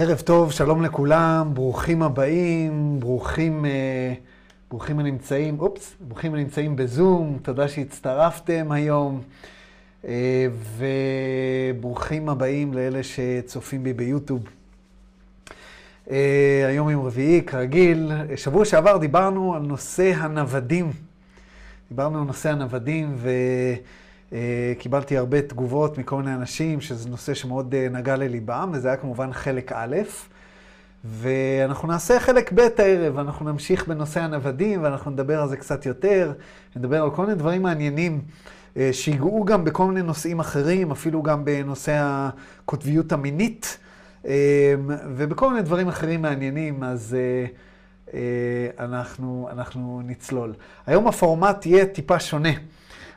ערב טוב, שלום לכולם, ברוכים הבאים, ברוכים, אה, ברוכים הנמצאים, אופס, ברוכים הנמצאים בזום, תודה שהצטרפתם היום, אה, וברוכים הבאים לאלה שצופים בי ביוטיוב. אה, היום יום רביעי, כרגיל, שבוע שעבר דיברנו על נושא הנוודים. דיברנו על נושא הנוודים, ו... אה, קיבלתי הרבה תגובות מכל מיני אנשים, שזה נושא שמאוד אה, נגע לליבם, וזה היה כמובן חלק א', ואנחנו נעשה חלק ב' הערב, אנחנו נמשיך בנושא הנוודים, ואנחנו נדבר על זה קצת יותר, נדבר על כל מיני דברים מעניינים, אה, שיגעו גם בכל מיני נושאים אחרים, אפילו גם בנושא הקוטביות המינית, ובכל מיני דברים אחרים מעניינים, אז... אנחנו, אנחנו נצלול. היום הפורמט יהיה טיפה שונה.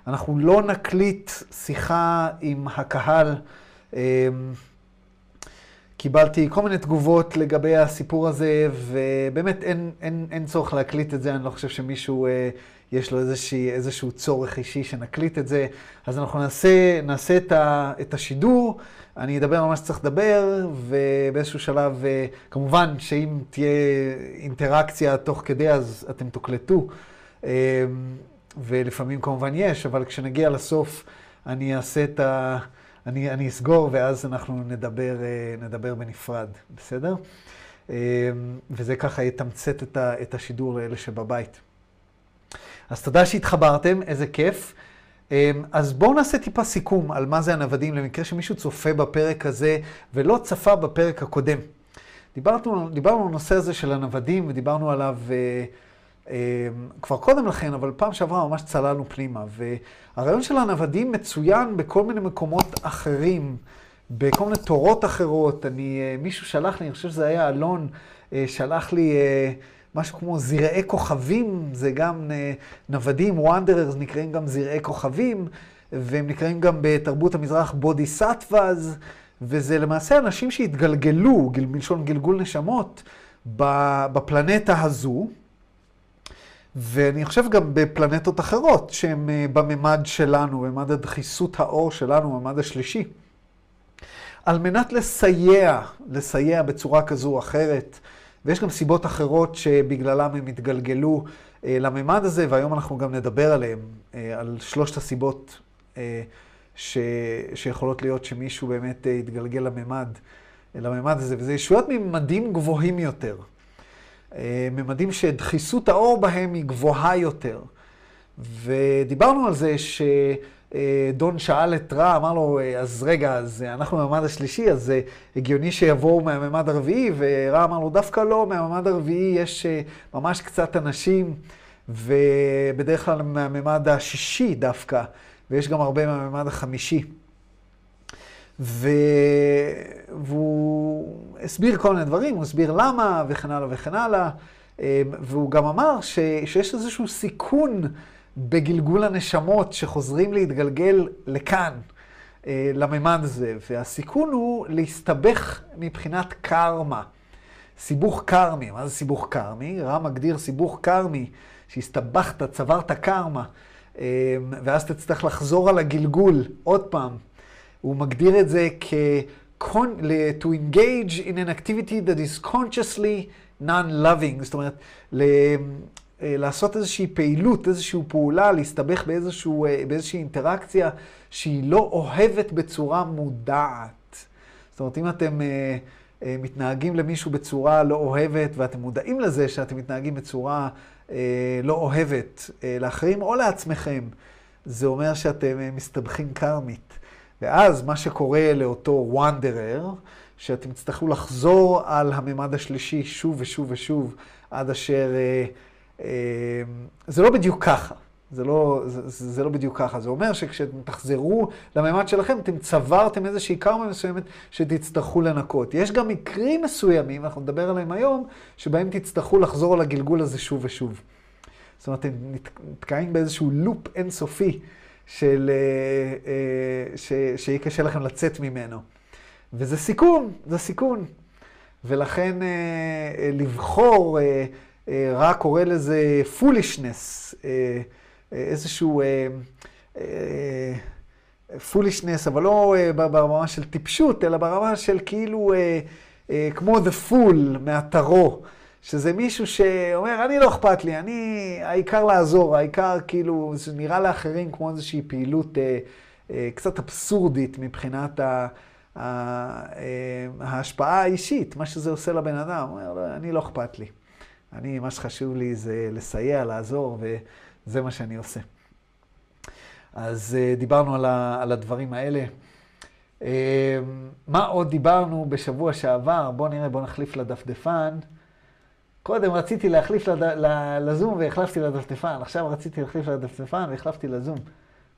אנחנו לא נקליט שיחה עם הקהל. אמ, קיבלתי כל מיני תגובות לגבי הסיפור הזה, ובאמת אין, אין, אין צורך להקליט את זה, אני לא חושב שמישהו, אה, יש לו איזושהי, איזשהו צורך אישי שנקליט את זה. אז אנחנו נעשה, נעשה את, ה, את השידור, אני אדבר על מה שצריך לדבר, ובאיזשהו שלב, אה, כמובן שאם תהיה אינטראקציה תוך כדי, אז אתם תוקלטו. אמ, ולפעמים כמובן יש, אבל כשנגיע לסוף אני אעשה את ה... אני, אני אסגור ואז אנחנו נדבר, אה, נדבר בנפרד, בסדר? אה, וזה ככה יתמצת את, ה, את השידור לאלה שבבית. אז תודה שהתחברתם, איזה כיף. אה, אז בואו נעשה טיפה סיכום על מה זה הנוודים, למקרה שמישהו צופה בפרק הזה ולא צפה בפרק הקודם. דיברנו, דיברנו על הנושא הזה של הנוודים ודיברנו עליו... אמ, כבר קודם לכן, אבל פעם שעברה ממש צללנו פנימה. והרעיון של הנוודים מצוין בכל מיני מקומות אחרים, בכל מיני תורות אחרות. אני, אה, מישהו שלח לי, אני חושב שזה היה אלון, אה, שלח לי אה, משהו כמו זרעי כוכבים, זה גם נוודים, וונדררס נקראים גם זרעי כוכבים, והם נקראים גם בתרבות המזרח בודי סטווז, וזה למעשה אנשים שהתגלגלו, מלשון גלגול נשמות, בפלנטה הזו. ואני חושב גם בפלנטות אחרות שהן אה, בממד שלנו, בממד הדחיסות האור שלנו, בממד השלישי. על מנת לסייע, לסייע בצורה כזו או אחרת, ויש גם סיבות אחרות שבגללם הם התגלגלו אה, לממד הזה, והיום אנחנו גם נדבר עליהם, אה, על שלושת הסיבות אה, ש, שיכולות להיות שמישהו באמת אה, יתגלגל לממד, לממד הזה, וזה ישויות מממדים גבוהים יותר. אה, ממדים שדחיסות האור בהם היא גבוהה יותר. ודיברנו על זה שדון שאל את רע, אמר לו, אז רגע, אז אנחנו בממד השלישי, אז הגיוני שיבואו מהממד הרביעי, ורע אמר לו, דווקא לא, מהממד הרביעי יש אה, ממש קצת אנשים, ובדרך כלל מהממד השישי דווקא, ויש גם הרבה מהממד החמישי. ו... והוא הסביר כל מיני דברים, הוא הסביר למה וכן הלאה וכן הלאה, אה, והוא גם אמר ש... שיש איזשהו סיכון בגלגול הנשמות שחוזרים להתגלגל לכאן, אה, לממד הזה, והסיכון הוא להסתבך מבחינת קרמה. סיבוך קרמי, מה זה סיבוך קרמי? רם מגדיר סיבוך קרמי, שהסתבכת, צברת קרמה, אה, ואז תצטרך לחזור על הגלגול עוד פעם. הוא מגדיר את זה כ... to engage in an activity that is consciously non-loving, זאת אומרת, ל... אה, לעשות איזושהי פעילות, איזושהי פעולה, להסתבך באיזשהו, אה, באיזושהי אינטראקציה שהיא לא אוהבת בצורה מודעת. זאת אומרת, אם אתם אה, אה, מתנהגים למישהו בצורה לא אוהבת, ואתם מודעים לזה שאתם מתנהגים בצורה אה, לא אוהבת אה, לאחרים או לעצמכם, זה אומר שאתם מסתבכים קרמית. ואז מה שקורה לאותו וונדרר, שאתם תצטרכו לחזור על הממד השלישי שוב ושוב ושוב, עד אשר... אה, אה, זה לא בדיוק ככה. זה לא, זה, זה לא בדיוק ככה. זה אומר שכשאתם תחזרו לממד שלכם, אתם צברתם איזושהי קרמה מסוימת שתצטרכו לנקות. יש גם מקרים מסוימים, אנחנו נדבר עליהם היום, שבהם תצטרכו לחזור על הגלגול הזה שוב ושוב. זאת אומרת, אתם נתקעים באיזשהו לופ אינסופי של, אה, אה, ש, שיהיה קשה לכם לצאת ממנו. וזה סיכון, זה סיכון. ולכן אה, לבחור, רע קורא לזה foolishness, איזשהו foolishness, אבל לא ברמה של טיפשות, אלא ברמה של כאילו כמו The Fool מהטרו, שזה מישהו שאומר, אני לא אכפת לי, אני, העיקר לעזור, העיקר כאילו, זה נראה לאחרים כמו איזושהי פעילות אה, אה, קצת אבסורדית מבחינת ה... ההשפעה האישית, מה שזה עושה לבן אדם, הוא אומר, לא, אני לא אכפת לי. אני, מה שחשוב לי זה לסייע, לעזור, וזה מה שאני עושה. אז uh, דיברנו על, ה, על הדברים האלה. Uh, מה עוד דיברנו בשבוע שעבר? בואו נראה, בואו נחליף לדפדפן. קודם רציתי להחליף לד... לזום והחלפתי לדפדפן, עכשיו רציתי להחליף לדפדפן והחלפתי לזום.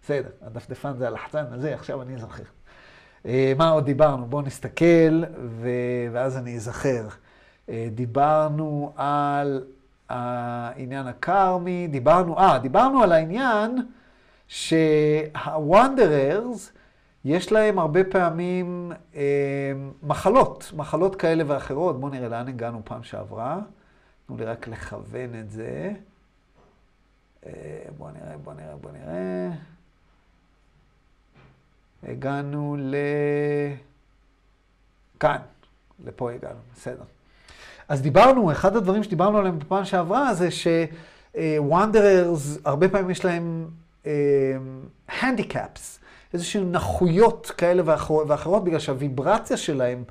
בסדר, הדפדפן זה הלחצן הזה, עכשיו אני זוכר. Uh, מה עוד דיברנו? בואו נסתכל, ו... ואז אני אזכר. Uh, דיברנו על העניין הקרמי, דיברנו, אה, דיברנו על העניין שהוונדררס, יש להם הרבה פעמים אה, מחלות, מחלות כאלה ואחרות. בואו נראה לאן הגענו פעם שעברה. תנו לי רק לכוון את זה. אה, בואו נראה, בואו נראה, בואו נראה. הגענו ל... כאן, לפה הגענו, בסדר. אז דיברנו, אחד הדברים שדיברנו עליהם בפעם שעברה זה ש wanderers, הרבה פעמים יש להם handicaps, אמ, איזשהן נכויות כאלה ואחרות, ואחרות, בגלל שה vibration שלהם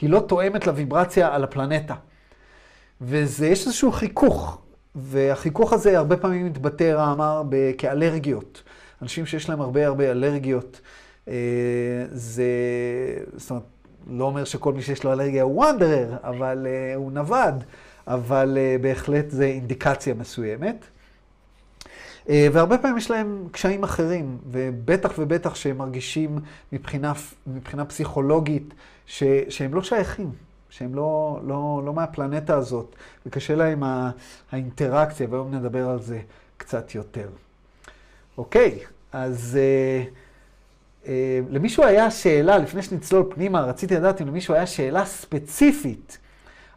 היא לא תואמת ל vibration על הפלנטה. ויש איזשהו חיכוך, והחיכוך הזה הרבה פעמים מתבטא, רא אמר, כאלרגיות. אנשים שיש להם הרבה הרבה אלרגיות, אה, זה, זאת אומרת, לא אומר שכל מי שיש לו אלרגיה הוא wanderer, אבל uh, הוא נווד, אבל uh, בהחלט זה אינדיקציה מסוימת. והרבה פעמים יש להם קשיים אחרים, ובטח ובטח שהם מרגישים מבחינה, מבחינה פסיכולוגית ש, שהם לא שייכים, שהם לא, לא, לא מהפלנטה הזאת, וקשה להם האינטראקציה, והיום נדבר על זה קצת יותר. אוקיי, אז... Uh, אה, למישהו היה שאלה, לפני שנצלול פנימה, רציתי לדעת אם למישהו היה שאלה ספציפית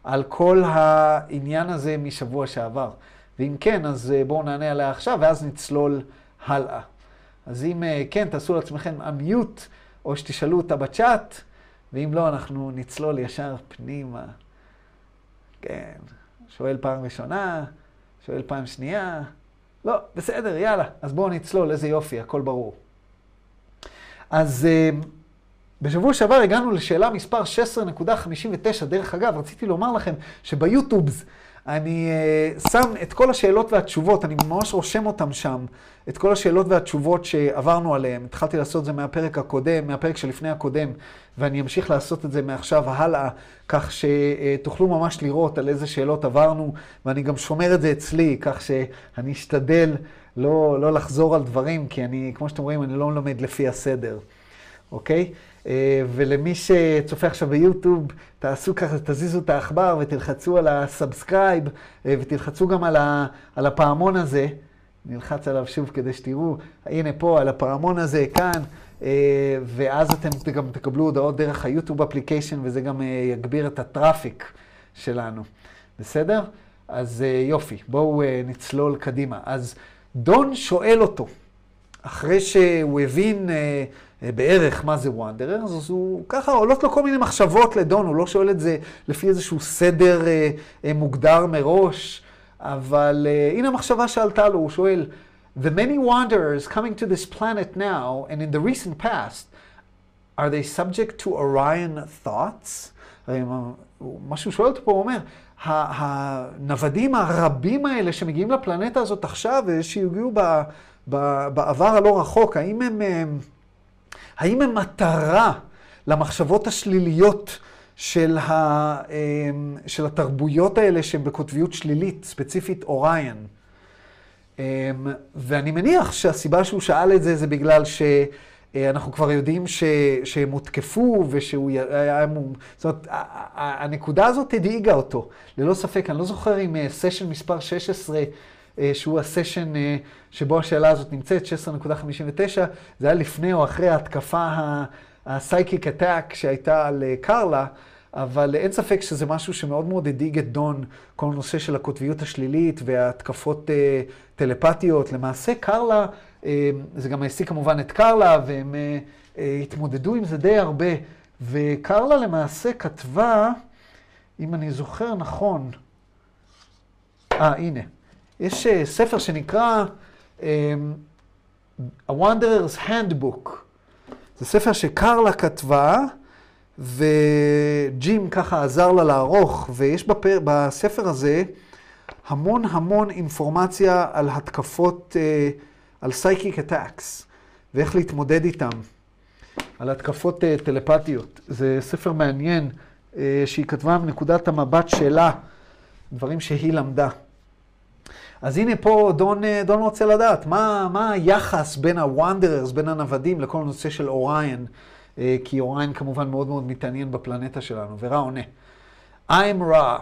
על כל העניין הזה משבוע שעבר. ואם כן, אז אה, בואו נענה עליה עכשיו, ואז נצלול הלאה. אז אם אה, כן, תעשו לעצמכם אמיוט, או שתשאלו אותה בצ'אט, ואם לא, אנחנו נצלול ישר פנימה. כן, שואל פעם ראשונה, שואל פעם שנייה. לא, בסדר, יאללה, אז בואו נצלול, איזה יופי, הכל ברור. אז uh, בשבוע שעבר הגענו לשאלה מספר 16.59. דרך אגב, רציתי לומר לכם שביוטיובס אני uh, שם את כל השאלות והתשובות, אני ממש רושם אותם שם, את כל השאלות והתשובות שעברנו עליהן. התחלתי לעשות את זה מהפרק הקודם, מהפרק שלפני הקודם, ואני אמשיך לעשות את זה מעכשיו הלאה, כך שתוכלו ממש לראות על איזה שאלות עברנו, ואני גם שומר את זה אצלי, כך שאני אשתדל לא, לא לחזור על דברים, כי אני, כמו שאתם רואים, אני לא לומד לפי הסדר, אוקיי? אה, ולמי שצופה עכשיו ביוטיוב, תעשו ככה, תזיזו את העכבר ותלחצו על ה subscribe, אה, ותלחצו גם על, ה, על הפעמון הזה. נלחץ עליו שוב כדי שתראו, הנה פה, על הפעמון הזה, כאן, אה, ואז אתם גם תקבלו הודעות דרך ה YouTube application, וזה גם יגביר את ה traffic שלנו. בסדר? אז יופי, בואו נצלול קדימה. אז דון שואל אותו, אחרי שהוא הבין בערך מה זה וונדרר, אז הוא ככה עולות לו כל מיני מחשבות לדון, הוא לא שואל את זה לפי איזשהו סדר אה, אה, מוגדר מראש, אבל אה, הנה המחשבה שעלתה לו, הוא שואל, The many wanderers coming to this planet now and in the recent past, are they subject to Orion thoughts? מה שהוא שואל אותו פה, הוא אומר, הנוודים הרבים האלה שמגיעים לפלנטה הזאת עכשיו, ושהגיעו בעבר הלא רחוק, האם הם, האם הם מטרה למחשבות השליליות של, ה, של התרבויות האלה שהן בקוטביות שלילית, ספציפית אוריין? ואני מניח שהסיבה שהוא שאל את זה זה בגלל ש... אה, אנחנו כבר יודעים ש, שהם הותקפו ושהוא היה... זאת אומרת, הנקודה הזאת הדאיגה אותו, ללא ספק. אני לא זוכר אם session אה, מספר 16, אה, שהוא ה session שבו השאלה הזאת נמצאת, 16.59, זה היה לפני או אחרי ההתקפה ה psychic attack שהייתה על קרלה. אבל אין ספק שזה משהו שמאוד מאוד הדאיג את דון, כל הנושא של הקוטביות השלילית וההתקפות אה, טלפתיות. למעשה, קרלה זה גם העסיק כמובן את קרלה, והם אה, אה, התמודדו עם זה די הרבה. וקרלה למעשה כתבה אם אני זוכר נכון, אה, הנה, יש uh, ספר שנקרא um, A Wanderer's Handbook. זה ספר שקרלה כתבה, וג'ים ככה עזר לה לערוך, ויש בפר, בספר הזה המון המון אינפורמציה על התקפות, uh, על psychic attacks, ואיך להתמודד איתם, על התקפות uh, טלפתיות. זה ספר מעניין שהיא כתבה מנקודת המבט שלה, דברים שהיא למדה. אז הנה פה דון, דון רוצה לדעת, מה, מה היחס בין ה wanderers, בין הנוודים, לכל הנושא של Orion, כי Orion כמובן מאוד מאוד מתעניין בפלנטה שלנו, ורא עונה. I'm Ra.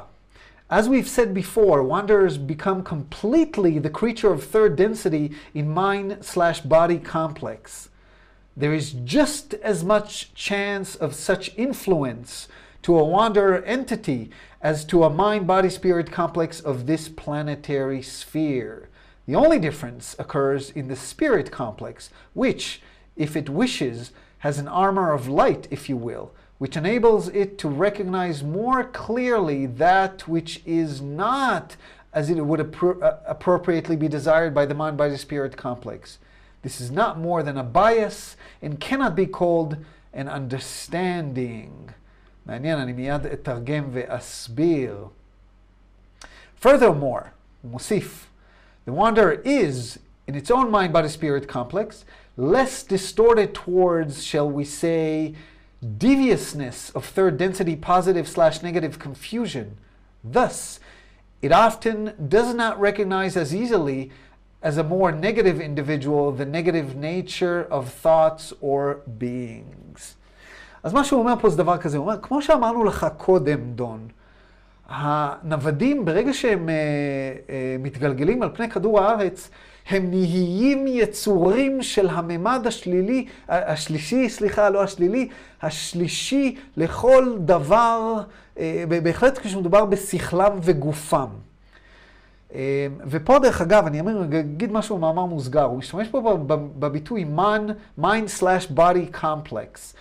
As we've said before, wanderers become completely the creature of third density in mind slash body complex. There is just as much chance of such influence to a wanderer entity as to a mind body spirit complex of this planetary sphere. The only difference occurs in the spirit complex, which, if it wishes, has an armor of light, if you will, which enables it to recognize more clearly that which is not as it would appro- uh, appropriately be desired by the mind body spirit complex. This is not more than a bias and cannot be called an understanding. מעניין, אני מיד אתרגם ואסביר. Furthermore, הוא מוסיף, the wanderer is, in its own mind body spirit complex, less distorted towards, shall we say, deviousness of third density positive slash negative confusion. Thus, it often does not recognize as easily as a more negative individual the negative nature of thoughts or beings. אז מה שהוא אומר פה זה דבר כזה, הוא אומר, כמו שאמרנו לך קודם, דון, הנוודים, ברגע שהם אה, אה, מתגלגלים על פני כדור הארץ, הם נהיים יצורים של הממד השלילי, השלישי, סליחה, לא השלילי, השלישי לכל דבר, אה, בהחלט כשמדובר בשכלם וגופם. אה, ופה דרך אגב, אני אגיד משהו במאמר מוסגר, הוא משתמש פה בביטוי mind slash body complex.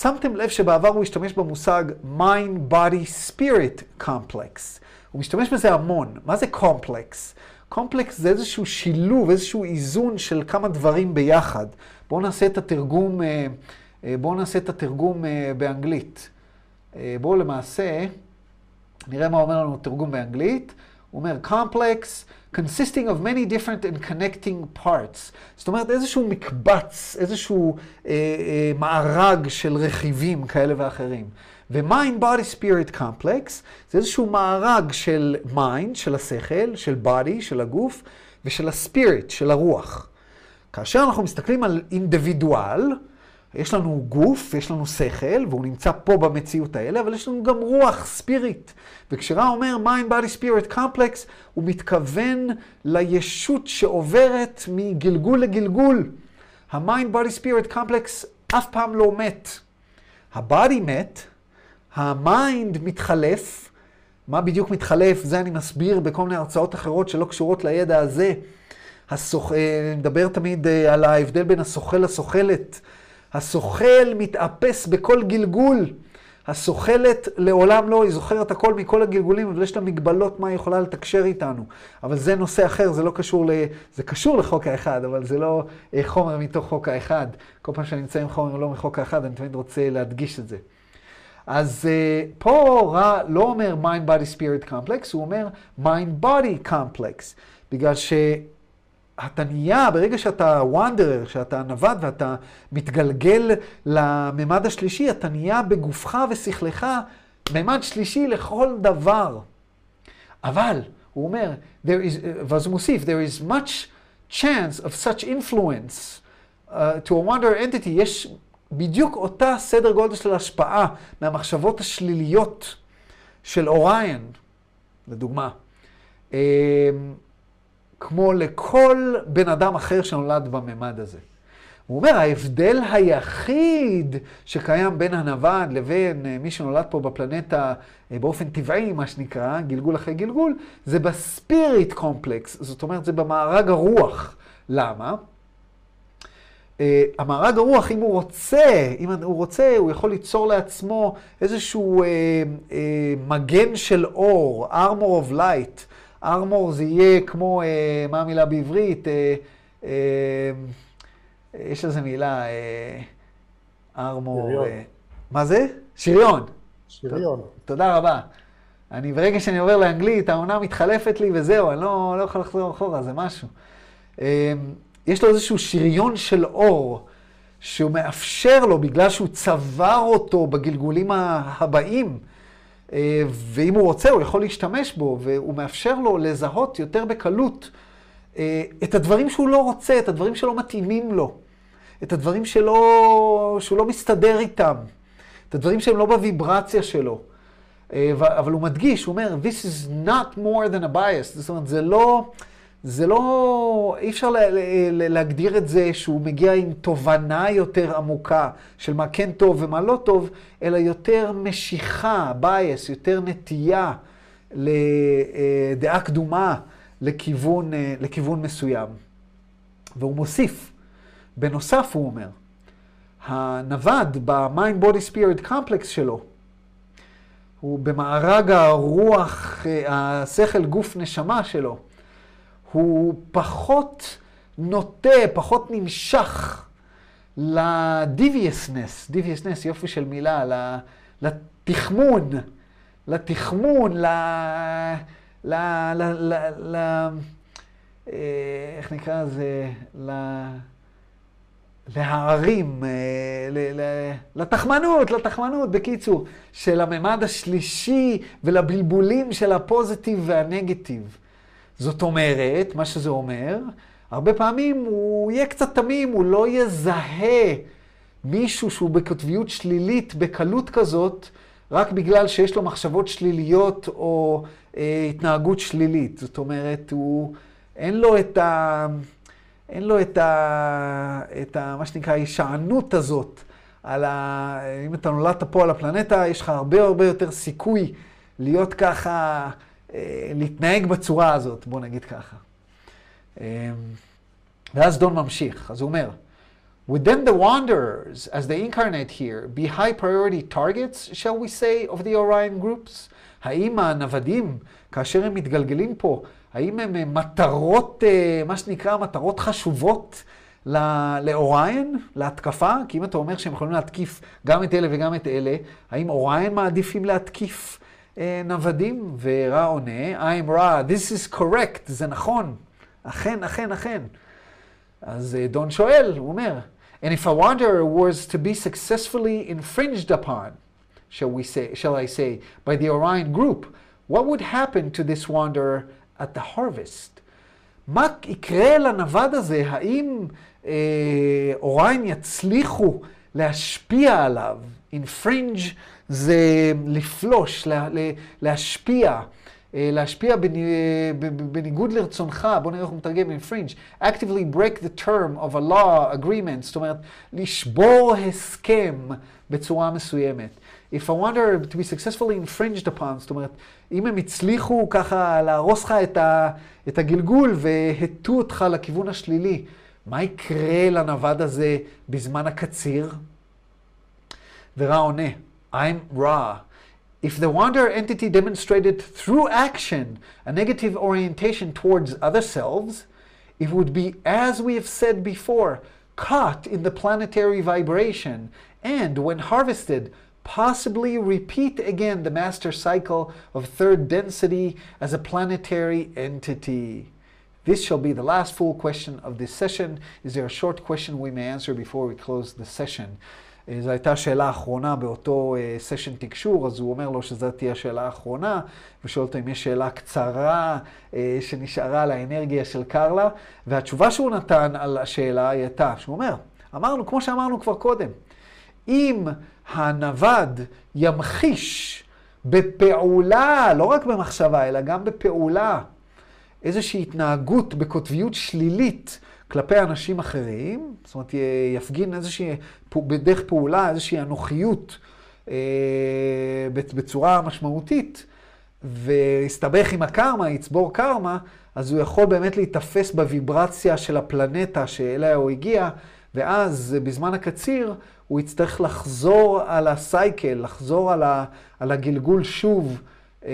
שמתם לב שבעבר הוא השתמש במושג mind body spirit complex. הוא משתמש בזה המון. מה זה complex? קומפלקס זה איזשהו שילוב, איזשהו איזון של כמה דברים ביחד. בואו נעשה את התרגום, אה, אה, בואו נעשה את התרגום אה, באנגלית. בואו למעשה, נראה מה אומר לנו תרגום באנגלית. הוא אומר, complex, consisting of many different and connecting parts. זאת אומרת, איזשהו מקבץ, איזשהו אה, אה, מארג של רכיבים כאלה ואחרים. ו-mind body spirit complex זה איזשהו מארג של mind, של השכל, של body, של הגוף, ושל הספיריט, של הרוח. כאשר אנחנו מסתכלים על אינדיבידואל, יש לנו גוף, יש לנו שכל, והוא נמצא פה במציאות האלה, אבל יש לנו גם רוח, spirit. וכשרא אומר mind body spirit complex, הוא מתכוון לישות שעוברת מגלגול לגלגול. ה-mind body spirit complex אף פעם לא מת. ה body מת, ה mind מתחלף. מה בדיוק מתחלף? זה אני מסביר בכל מיני הרצאות אחרות שלא קשורות לידע הזה. הסוכ... אני מדבר תמיד אה, על ההבדל בין הסוכל לסוכלת. הסוכל מתאפס בכל גלגול. הסוכלת לעולם לא, היא זוכרת הכל מכל הגלגולים, אבל יש לה מגבלות מה היא יכולה לתקשר איתנו. אבל זה נושא אחר, זה לא קשור ל... זה קשור לחוק האחד, אבל זה לא אה, חומר מתוך חוק האחד. כל פעם שאני נמצא עם חומר לא מחוק האחד, אני תמיד רוצה להדגיש את זה. אז uh, פה רע לא אומר mind body spirit complex, הוא אומר mind body complex, בגלל שאתה נהיה, ברגע שאתה wanderer, שאתה נווד ואתה מתגלגל לממד השלישי, אתה נהיה בגופך ושכלך ממד שלישי לכל דבר. אבל, הוא אומר, ואז הוא מוסיף, there is much chance of such influence uh, to a wanderer entity, יש בדיוק אותה סדר גודל של השפעה מהמחשבות השליליות של אוריין, לדוגמה, אמ, כמו לכל בן אדם אחר שנולד בממד הזה. הוא אומר, ההבדל היחיד שקיים בין הנווד לבין אה, מי שנולד פה בפלנטה אה, באופן טבעי, מה שנקרא, גלגול אחרי גלגול, זה בספיריט קומפלקס, זאת אומרת, זה במארג הרוח. למה? המארג הרוח, אם הוא רוצה, אם הוא רוצה, הוא יכול ליצור לעצמו איזשהו אה, אה, מגן של אור, armor of light. Armor זה יהיה כמו, אה, מה המילה בעברית? אה, אה, יש לזה מילה, אה, armor... אה, מה זה? שריון. שריון. תודה רבה. אני, ברגע שאני עובר לאנגלית, העונה מתחלפת לי וזהו, אני לא, לא יכול לחזור אחורה, זה משהו. אה, יש לו איזשהו שריון של אור, שהוא מאפשר לו, בגלל שהוא צבר אותו בגלגולים הבאים, אה, ואם הוא רוצה, הוא יכול להשתמש בו, והוא מאפשר לו לזהות יותר בקלות אה, את הדברים שהוא לא רוצה, את הדברים שלא מתאימים לו, את הדברים שלא, שהוא לא מסתדר איתם, את הדברים שהם לא בוויברציה שלו. אה, אבל הוא מדגיש, הוא אומר, This is not more than a bias. זאת אומרת, זה לא... זה לא, אי אפשר לה, לה, להגדיר את זה שהוא מגיע עם תובנה יותר עמוקה של מה כן טוב ומה לא טוב, אלא יותר משיכה, bias, יותר נטייה לדעה קדומה לכיוון, לכיוון מסוים. והוא מוסיף, בנוסף הוא אומר, הנווד ב-mind body spirit complex שלו, הוא במארג הרוח, השכל גוף נשמה שלו, הוא פחות נוטה, פחות נמשך ל-deviousness, deviousness, יופי של מילה, לתחמון, לתחמון, ל... ל... ל... ל... ל... אה, איך נקרא לזה? ל... להערים, אה, לתחמנות, לתחמנות, בקיצור, של הממד השלישי ולבלבולים של הפוזיטיב והנגטיב. זאת אומרת, מה שזה אומר, הרבה פעמים הוא יהיה קצת תמים, הוא לא יזהה מישהו שהוא בקוטביות שלילית בקלות כזאת, רק בגלל שיש לו מחשבות שליליות או אה, התנהגות שלילית. זאת אומרת, הוא, אין לו את ה... אין לו את ה... את ה... מה שנקרא, ההישענות הזאת על ה... אם אתה נולדת פה על הפלנטה, יש לך הרבה הרבה יותר סיכוי להיות ככה... להתנהג בצורה הזאת, בוא נגיד ככה. ואז דון ממשיך, אז הוא אומר, then the wanderers, as they incarnate here, be high priority targets, shall we say, of the Orion groups? האם הנוודים, כאשר הם מתגלגלים פה, האם הם מטרות, מה שנקרא, מטרות חשובות לאוריין, להתקפה? כי אם אתה אומר שהם יכולים להתקיף גם את אלה וגם את אלה, האם אוריין מעדיפים להתקיף נוודים, ורע עונה, I'm רע, this is correct, זה נכון, אכן, אכן, אכן. אז דון שואל, הוא אומר, and if a wanderer was to be successfully infringed upon, shall we say, shall I say, by the Orion group, what would happen to this wanderer at the harvest? מה יקרה לנווד הזה? האם אה, אוריין יצליחו להשפיע עליו, infringe זה לפלוש, לה, להשפיע, אה, להשפיע בניגוד לרצונך, בוא נראה איך הוא מתרגם infringe, actively break the term of a law agreement, זאת אומרת, לשבור הסכם בצורה מסוימת. If I wonder to be successfully infringed upon, זאת אומרת, אם הם הצליחו ככה להרוס לך את, ה, את הגלגול והטו אותך לכיוון השלילי, מה יקרה לנווד הזה בזמן הקציר? ורע עונה, I'm Ra. If the wanderer entity demonstrated through action a negative orientation towards other selves, it would be, as we have said before, caught in the planetary vibration and, when harvested, possibly repeat again the master cycle of third density as a planetary entity. This shall be the last full question of this session. Is there a short question we may answer before we close the session? זו הייתה שאלה אחרונה באותו סשן uh, תקשור, אז הוא אומר לו שזו תהיה השאלה האחרונה, ושואל אותו אם יש שאלה קצרה uh, שנשארה על האנרגיה של קרלה, והתשובה שהוא נתן על השאלה היא הייתה, שהוא אומר, אמרנו, כמו שאמרנו כבר קודם, אם הנווד ימחיש בפעולה, לא רק במחשבה, אלא גם בפעולה, איזושהי התנהגות בקוטביות שלילית, כלפי אנשים אחרים, זאת אומרת, יפגין איזושהי, בדרך פעולה, איזושהי אנוכיות אה, בצורה משמעותית, ויסתבך עם הקרמה, יצבור קרמה, אז הוא יכול באמת להיתפס בוויברציה של הפלנטה שאליה הוא הגיע, ואז בזמן הקציר הוא יצטרך לחזור על הסייקל, לחזור על, ה, על הגלגול שוב אה,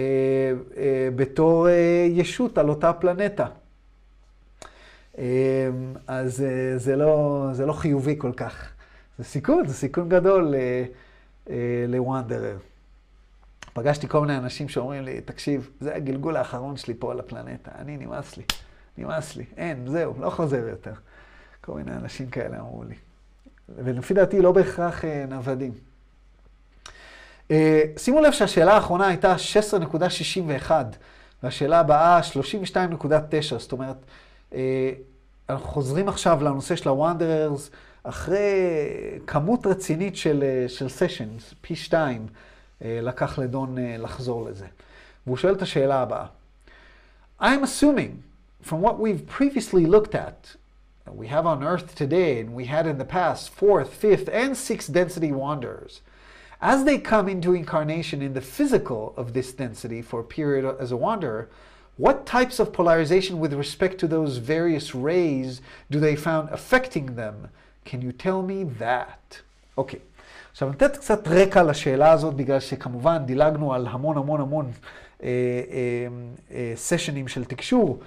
אה, בתור אה, ישות על אותה פלנטה. אה, אז אה, זה, לא, זה לא חיובי כל כך. זה סיכון, זה סיכון גדול אה, אה, לוונדרר. פגשתי כל מיני אנשים שאומרים לי, תקשיב, זה הגלגול האחרון שלי פה על הפלנטה, אני נמאס לי, נמאס לי, אין, זהו, לא חוזר יותר. כל מיני אנשים כאלה אמרו לי. ולפי דעתי לא בהכרח נוודים. שימו לב שהשאלה האחרונה הייתה 16.61, והשאלה הבאה 32.9, זאת אומרת, אנחנו חוזרים עכשיו לנושא של הוונדררס, אחרי כמות רצינית של, של סשנס, פי שתיים, לקח לדון לחזור לזה. והוא שואל את השאלה הבאה. I'm assuming, from what we've previously looked at, we have on Earth today, and we had in the past, fourth, fifth, and sixth density wanderers. As they come into incarnation in the physical of this density for a period as a wanderer, what types of polarization with respect to those various rays do they found affecting them? Can you tell me that? אוקיי. Okay. עכשיו, נתת קצת רקע לשאלה הזאת, בגלל שכמובן דילגנו על המון המון המון אה, אה, אה, סשנים של תקשור.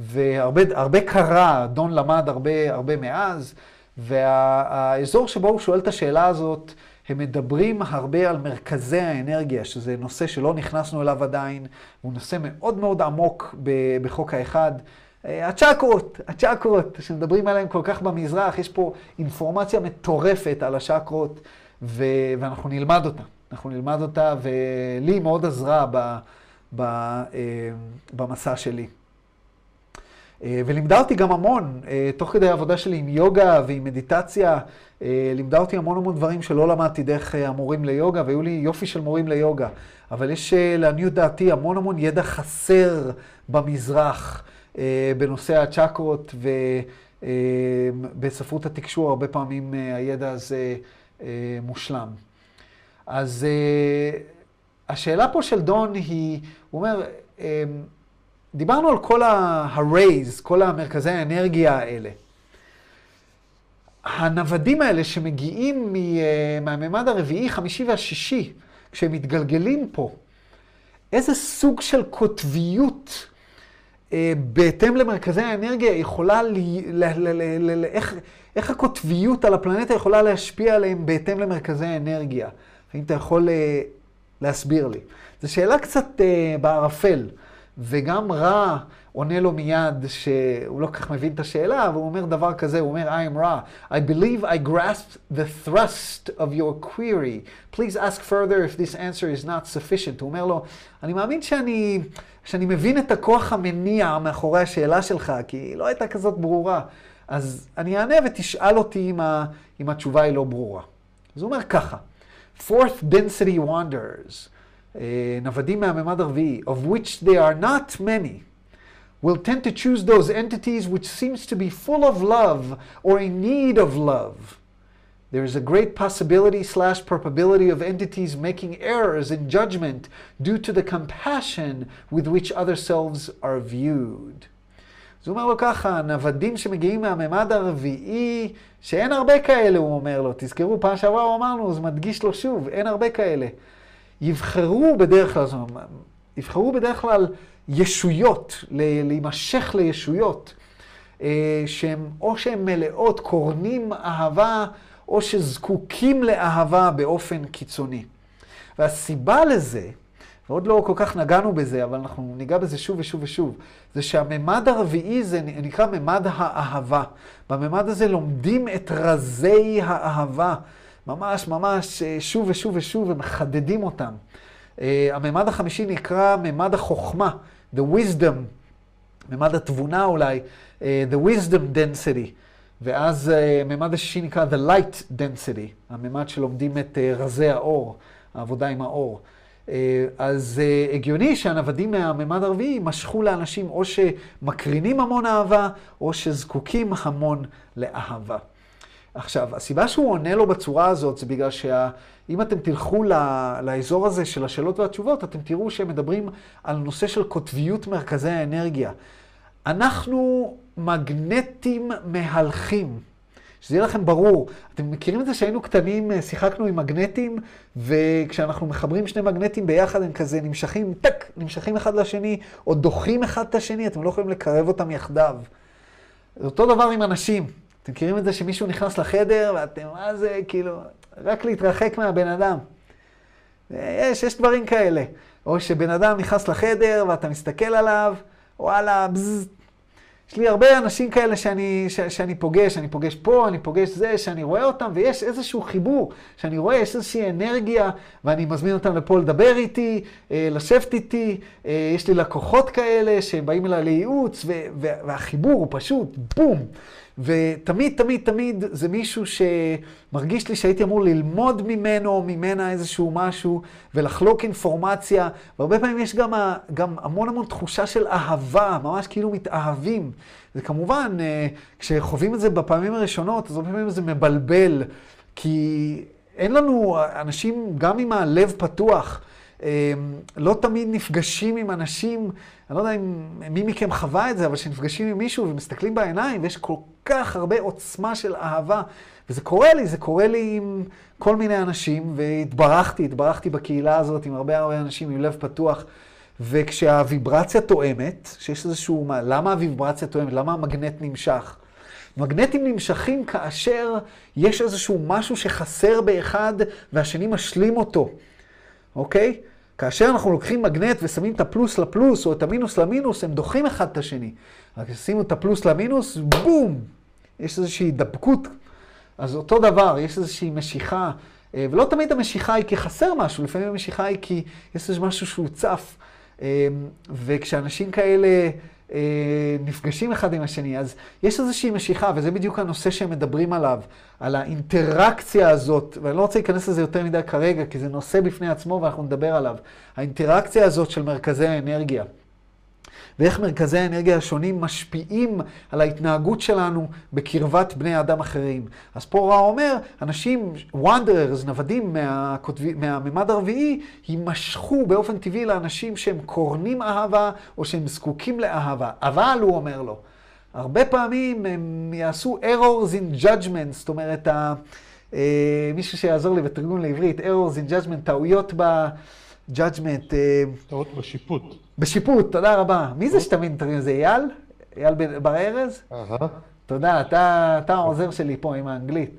והרבה קרה, דון למד הרבה, הרבה מאז, והאזור שבו הוא שואל את השאלה הזאת, הם מדברים הרבה על מרכזי האנרגיה, שזה נושא שלא נכנסנו אליו עדיין, הוא נושא מאוד מאוד עמוק בחוק האחד. אה, הצ'קרות, הצ'קרות, שמדברים עליהן כל כך במזרח, יש פה אינפורמציה מטורפת על הצ'קרות, ו- ואנחנו נלמד אותה. אנחנו נלמד אותה, ולי מאוד עזרה ב- ב- אה, במסע שלי. אה, ולימדה אותי גם המון, תוך כדי העבודה שלי עם יוגה ועם מדיטציה, לימדה אותי המון המון דברים שלא למדתי דרך המורים ליוגה, והיו לי יופי של מורים ליוגה. אבל יש לעניות דעתי המון המון ידע חסר במזרח בנושא הצ'קרות, ובספרות התקשור הרבה פעמים הידע הזה מושלם. אז השאלה פה של דון היא, הוא אומר, דיברנו על כל ה-rays, כל המרכזי האנרגיה האלה. הנוודים האלה שמגיעים אה, מהמימד הרביעי, חמישי והשישי, כשהם מתגלגלים פה, איזה סוג של קוטביות אה, בהתאם למרכזי האנרגיה יכולה, ל... ל... ל... ל... ל... איך, איך הקוטביות על הפלנטה יכולה להשפיע עליהם בהתאם למרכזי האנרגיה? האם אתה יכול אה, להסביר לי? זו שאלה קצת בערפל. וגם רע עונה לו מיד שהוא לא כל כך מבין את השאלה, והוא אומר דבר כזה, הוא אומר, I am רע. I believe I grasped the thrust of your query. Please ask further if this answer is not sufficient. הוא אומר לו, אני מאמין שאני, שאני מבין את הכוח המניע מאחורי השאלה שלך, כי היא לא הייתה כזאת ברורה. אז אני אענה ותשאל אותי אם, ה, אם התשובה היא לא ברורה. אז הוא אומר ככה, fourth density wanders. נוודים מהממד הרביעי, of which there are not many, will tend to choose those entities which seems to be full of love or in need of love. There is a great possibility slash probability of entities making errors in judgment due to the compassion with which other selves are viewed. אז הוא אומר לו ככה, נוודים שמגיעים מהממד הרביעי, שאין הרבה כאלה, הוא אומר לו. תזכרו, פעם שעברה אמרנו, זה מדגיש לו שוב, אין הרבה כאלה. יבחרו בדרך כלל, זאת אומרת, יבחרו בדרך כלל ישויות, להימשך לישויות, אה, שהן או שהן מלאות, קורנים אהבה, או שזקוקים לאהבה באופן קיצוני. והסיבה לזה, ועוד לא כל כך נגענו בזה, אבל אנחנו ניגע בזה שוב ושוב ושוב, זה שהממד הרביעי זה נקרא ממד האהבה. בממד הזה לומדים את רזי האהבה. ממש ממש אה, שוב ושוב ושוב ומחדדים אותם. אה, הממד החמישי נקרא ממד החוכמה, the wisdom, ממד התבונה אולי, אה, the wisdom density. ואז הממד השישי נקרא the light density, הממד שלומדים את רזי האור, העבודה עם האור. אז הגיוני שהנוודים מהממד הרביעי משכו לאנשים או שמקרינים המון אהבה, או שזקוקים המון לאהבה. עכשיו, הסיבה שהוא עונה לו בצורה הזאת זה בגלל שאם אתם תלכו לאזור הזה של השאלות והתשובות, אתם תראו שהם מדברים על נושא של קוטביות מרכזי האנרגיה. אנחנו מגנטים מהלכים שזה יהיה לכם ברור. אתם מכירים את זה שהיינו קטנים, אה, שיחקנו עם מגנטים, וכשאנחנו מחברים שני מגנטים ביחד, הם כזה נמשכים, טק, נמשכים אחד לשני, או דוחים אחד את השני, אתם לא יכולים לקרב אותם יחדיו. זה אותו דבר עם אנשים. אתם מכירים את זה שמישהו נכנס לחדר, ואתם, מה זה, כאילו, רק להתרחק מהבן אדם. יש, יש דברים כאלה. או שבן אדם נכנס לחדר ואתה מסתכל עליו, וואלה, בזז. יש לי הרבה אנשים כאלה שאני, ש, שאני פוגש, אני פוגש פה, אני פוגש זה, שאני רואה אותם, ויש איזשהו חיבור, שאני רואה, יש איזושהי אנרגיה, ואני מזמין אותם לפה לדבר איתי, אה, לשבת איתי, אה, יש לי לקוחות כאלה שבאים אליי לייעוץ, והחיבור הוא פשוט בום. ותמיד, תמיד, תמיד זה מישהו שמרגיש לי שהייתי אמור ללמוד ממנו או ממנה איזשהו משהו ולחלוק אינפורמציה. והרבה פעמים יש גם, גם המון המון תחושה של אהבה, ממש כאילו מתאהבים. וכמובן, אה, כשחווים את זה בפעמים הראשונות, אז הרבה פעמים זה מבלבל, כי אין לנו אנשים, גם עם הלב פתוח, לא תמיד נפגשים עם אנשים, אני לא יודע אם מי מכם חווה את זה, אבל כשנפגשים עם מישהו ומסתכלים בעיניים, ויש כל כך הרבה עוצמה של אהבה. וזה קורה לי, זה קורה לי עם כל מיני אנשים, והתברכתי, התברכתי בקהילה הזאת עם הרבה הרבה אנשים עם לב פתוח. וכשהוויברציה תואמת, שיש איזשהו, מה, למה הוויברציה תואמת? למה המגנט נמשך? מגנטים נמשכים כאשר יש איזשהו משהו שחסר באחד והשני משלים אותו, אוקיי? כאשר אנחנו לוקחים מגנט ושמים את הפלוס לפלוס או את המינוס למינוס, הם דוחים אחד את השני. רק שימו את הפלוס למינוס, בום! יש איזושהי הידבקות. אז אותו דבר, יש איזושהי משיכה, אה, ולא תמיד המשיכה היא כי חסר משהו, לפעמים המשיכה היא כי יש איזה משהו שהוא צף. אה, וכשאנשים כאלה נפגשים אחד עם השני, אז יש איזושהי משיכה, וזה בדיוק הנושא שהם מדברים עליו, על האינטראקציה הזאת, ואני לא רוצה להיכנס לזה יותר מדי כרגע, כי זה נושא בפני עצמו ואנחנו נדבר עליו. האינטראקציה הזאת של מרכזי האנרגיה. ואיך מרכזי האנרגיה השונים משפיעים על ההתנהגות שלנו בקרבת בני אדם אחרים. אז פה רע אומר, אנשים, wanderers, נוודים מהממד הרביעי, יימשכו באופן טבעי לאנשים שהם קורנים אהבה או שהם זקוקים לאהבה. אבל, הוא אומר לו, הרבה פעמים הם יעשו errors in judgment, זאת אומרת, ה, אה, מישהו שיעזור לי בתרגום לעברית, errors in judgment, טעויות ב... judgment. אה, טעות בשיפוט. בשיפוט, תודה רבה. מי זה שתמיד מתרגם? זה אייל? אייל בר ארז? תודה, אתה, אתה העוזר שלי פה עם האנגלית.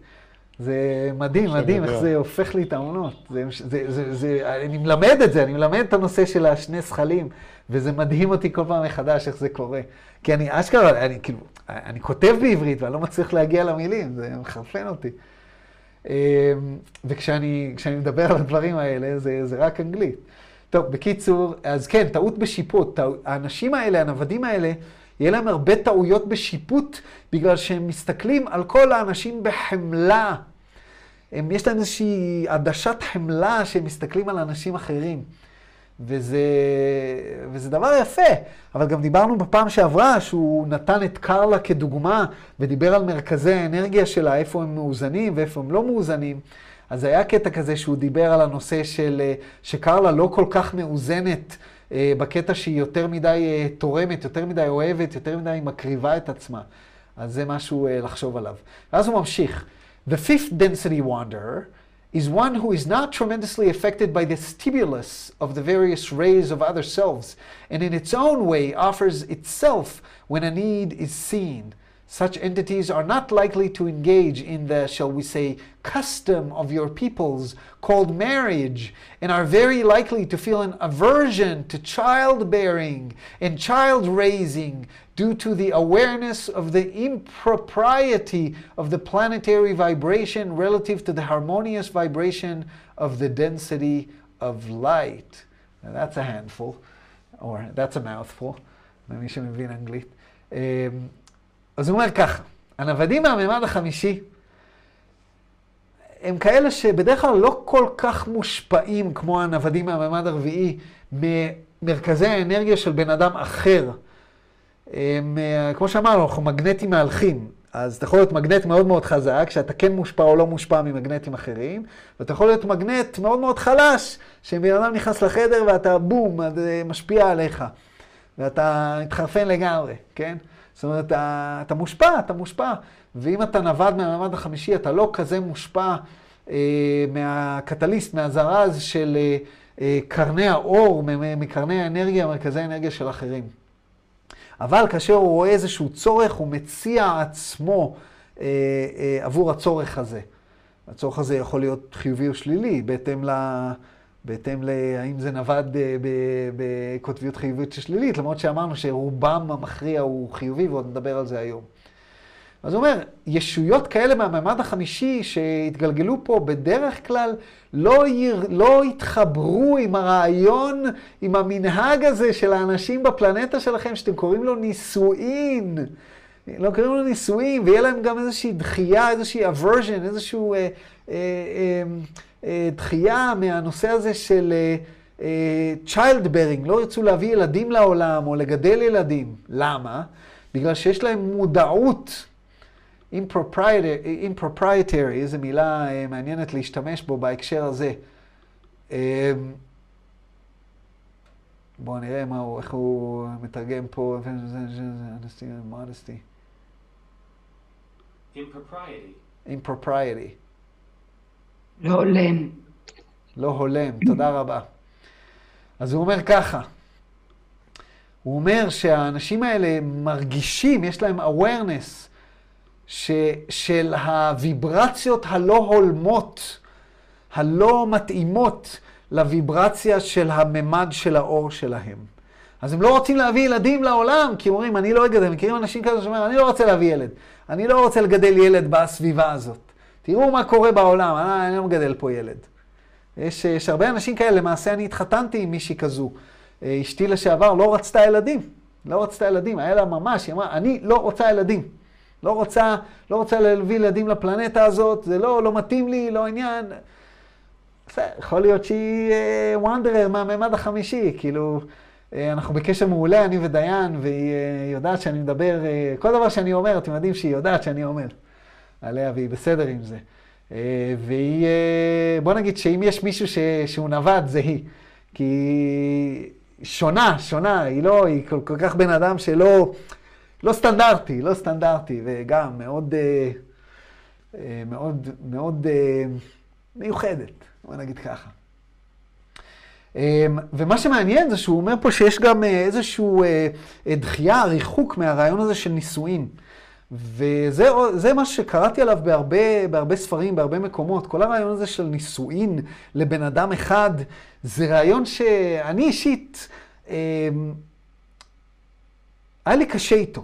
זה מדהים, מדהים איך זה הופך לי את העונות. זה, זה, זה, זה, אני מלמד את זה, אני מלמד את הנושא של השני זכלים, וזה מדהים אותי כל פעם מחדש איך זה קורה. כי אני אשכרה, אני כאילו, אני כותב בעברית ואני לא מצליח להגיע למילים, זה מחרפן אותי. אמ, וכשאני מדבר על הדברים האלה, זה, זה רק אנגלית. טוב, בקיצור, אז כן, טעות בשיפוט. טע... האנשים האלה, הנוודים האלה, יהיה להם הרבה טעויות בשיפוט, בגלל שהם מסתכלים על כל האנשים בחמלה. הם, יש להם איזושהי עדשת חמלה שהם מסתכלים על אנשים אחרים. וזה, וזה דבר יפה. אבל גם דיברנו בפעם שעברה שהוא נתן את קרלה כדוגמה, ודיבר על מרכזי האנרגיה שלה, איפה הם מאוזנים ואיפה הם לא מאוזנים. אז היה קטע כזה שהוא דיבר על הנושא של, אה, שקרלה לא כל כך מאוזנת אה, בקטע שהיא יותר מדי אה, תורמת, יותר מדי אוהבת, יותר מדי מקריבה את עצמה. אז זה משהו לחשוב עליו. ואז הוא ממשיך. The fifth density wanderer is one who is not tremendously affected by the stimulus of the various rays of other selves, and in its own way offers itself when a need is seen. Such entities are not likely to engage in the, shall we say, custom of your peoples called marriage, and are very likely to feel an aversion to childbearing and child raising due to the awareness of the impropriety of the planetary vibration relative to the harmonious vibration of the density of light. Now that's a handful, or that's a mouthful. Um, אז הוא אומר ככה, הנוודים מהמימד החמישי הם כאלה שבדרך כלל לא כל כך מושפעים כמו הנוודים מהמימד הרביעי ממרכזי האנרגיה של בן אדם אחר. הם, כמו שאמרנו, אנחנו מגנטים מהלכים. אז אתה יכול להיות מגנט מאוד מאוד חזק, שאתה כן מושפע או לא מושפע ממגנטים אחרים, ואתה יכול להיות מגנט מאוד מאוד חלש, שבן אדם נכנס לחדר ואתה בום, משפיע עליך. ואתה מתחרפן לגמרי, כן? זאת אומרת, אתה, אתה מושפע, אתה מושפע. ואם אתה נווד מהמעמד החמישי, אתה לא כזה מושפע אה, מהקטליסט, מהזרז של אה, אה, קרני האור, מקרני האנרגיה, מרכזי האנרגיה של אחרים. אבל כאשר הוא רואה איזשהו צורך, הוא מציע עצמו אה, אה, עבור הצורך הזה. הצורך הזה יכול להיות חיובי או שלילי, בהתאם ל... בהתאם להאם זה נווד אה, בקוטביות חיובית או שלילית, למרות שאמרנו שרובם המכריע הוא חיובי, ועוד נדבר על זה היום. אז הוא אומר, ישויות כאלה מהממד החמישי שהתגלגלו פה בדרך כלל לא, יר, לא התחברו עם הרעיון, עם המנהג הזה של האנשים בפלנטה שלכם, שאתם קוראים לו נישואין. לא קוראים לו נישואין, ויהיה להם גם איזושהי דחייה, איזושהי איזושהי אה, אה, אה, אה, דחייה מהנושא הזה של אה, אה, child bearing, לא ירצו להביא ילדים לעולם או לגדל ילדים. למה? בגלל שיש להם מודעות. improprietary, איזו מילה מעניינת להשתמש בו בהקשר הזה. בואו נראה מה הוא, איך הוא מתרגם פה, modesty. impropriety. impropriety. לא הולם. לא הולם, תודה רבה. אז הוא אומר ככה, הוא אומר שהאנשים האלה מרגישים, יש להם awareness של הוויברציות הלא הולמות, הלא מתאימות לוויברציה של הממד של האור שלהם. אז הם לא רוצים להביא ילדים לעולם, כי אומרים, אני לא אגדל. מכירים אנשים כזה שאומרים, אני לא רוצה להביא ילד. אני לא רוצה לגדל ילד בסביבה הזאת. תראו מה קורה בעולם, אני, אני לא מגדל פה ילד. יש, יש הרבה אנשים כאלה, למעשה אני התחתנתי עם מישהי כזו. אה, אשתי לשעבר לא רצתה ילדים. לא רצתה ילדים, היה לה ממש, היא אמרה, אני לא רוצה ילדים. לא רוצה, לא רוצה להביא ילדים לפלנטה הזאת, זה לא, לא מתאים לי, לא עניין. יכול להיות שהיא וונדרר uh, מהמימד החמישי, כאילו, אנחנו בקשר מעולה, אני ודיין, והיא יודעת שאני מדבר, כל דבר שאני אומר, אתם יודעים שהיא יודעת שאני אומר עליה, והיא בסדר עם זה. Uh, והיא, uh, בוא נגיד שאם יש מישהו ש, שהוא נווד, זה היא. כי שונה, שונה, היא לא, היא כל, כל כך בן אדם שלא... לא סטנדרטי, לא סטנדרטי, וגם מאוד, אה, אה, מאוד, מאוד אה, מיוחדת, בוא נגיד ככה. ומה שמעניין זה שהוא אומר פה שיש גם איזשהו דחייה, ריחוק מהרעיון הזה של נישואין. וזה מה שקראתי עליו בהרבה, בהרבה ספרים, בהרבה מקומות. כל הרעיון הזה של נישואין לבן אדם אחד, זה רעיון שאני אישית, היה לי קשה איתו.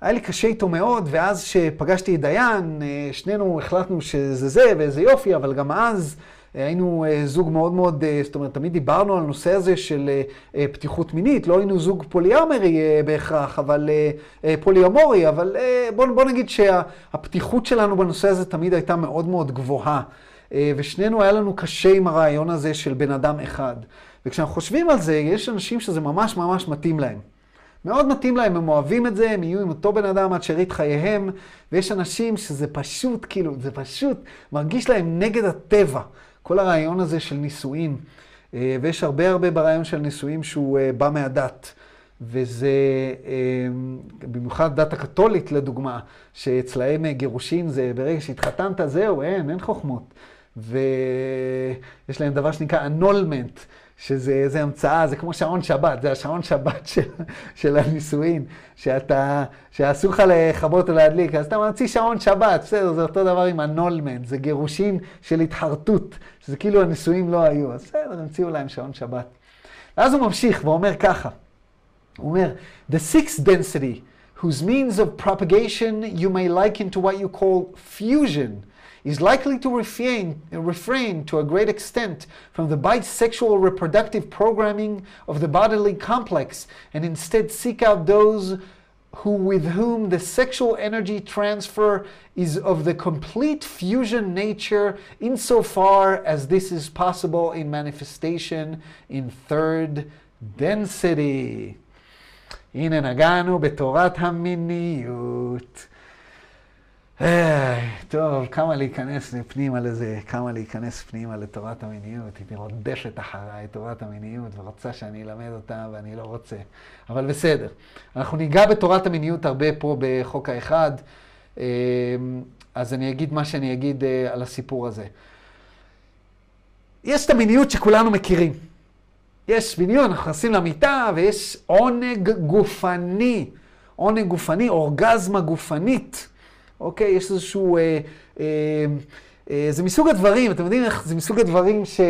היה לי קשה איתו מאוד, ואז שפגשתי את דיין, אה, שנינו החלטנו שזה זה ואיזה יופי, אבל גם אז אה, היינו אה, זוג מאוד מאוד, זאת אומרת, תמיד דיברנו על הנושא הזה של פתיחות מינית, לא היינו זוג פוליאמרי בהכרח, אבל פוליאמורי, אבל בוא, בוא נגיד שהפתיחות שלנו בנושא הזה תמיד הייתה מאוד מאוד גבוהה. ושנינו היה לנו קשה עם הרעיון הזה של בן אדם אחד. וכשאנחנו חושבים על זה, יש אנשים שזה ממש ממש מתאים להם. מאוד מתאים להם, הם אוהבים את זה, הם יהיו עם אותו בן אדם עד שארית חייהם, ויש אנשים שזה פשוט, כאילו, זה פשוט מרגיש להם נגד הטבע, כל הרעיון הזה של נישואים. אה, ויש הרבה הרבה ברעיון של נישואים שהוא אה, בא מהדת. וזה אה, במיוחד דת הקתולית לדוגמה, שאצלהם גירושין זה ברגע שהתחתנת, זהו, אין, אין חוכמות. ויש להם דבר שנקרא אנולמנט, שזה המצאה, זה כמו שעון שבת, זה השעון שבת של, של הנישואין, שאתה, שאסור לך לכבות או להדליק, אז אתה ממציא שעון שבת, בסדר, זה אותו דבר עם הנולמנט, זה גירושין של התחרטות, שזה כאילו הנישואין לא היו, אז בסדר, המציאו להם שעון שבת. ואז הוא ממשיך ואומר ככה, הוא אומר, The sixth density, whose means of propagation you may liken to what you call fusion, is likely to refrain, refrain to a great extent from the bisexual reproductive programming of the bodily complex and instead seek out those who with whom the sexual energy transfer is of the complete fusion nature insofar as this is possible in manifestation in third density. הנה נגענו בתורת המיניות. טוב, כמה להיכנס פנימה לזה, כמה להיכנס פנימה לתורת המיניות. היא רודפת אחריי, תורת המיניות, ורוצה שאני אלמד אותה, ואני לא רוצה. אבל בסדר. אנחנו ניגע בתורת המיניות הרבה פה בחוק האחד, אה, אז אני אגיד מה שאני אגיד אה, על הסיפור הזה. יש את המיניות שכולנו מכירים. יש מיניות, אנחנו נכנסים למיטה, ויש עונג גופני. עונג גופני, אורגזמה גופנית. אוקיי? יש איזשהו... אה, אה, אה, זה מסוג הדברים, אתם יודעים איך זה מסוג הדברים ש...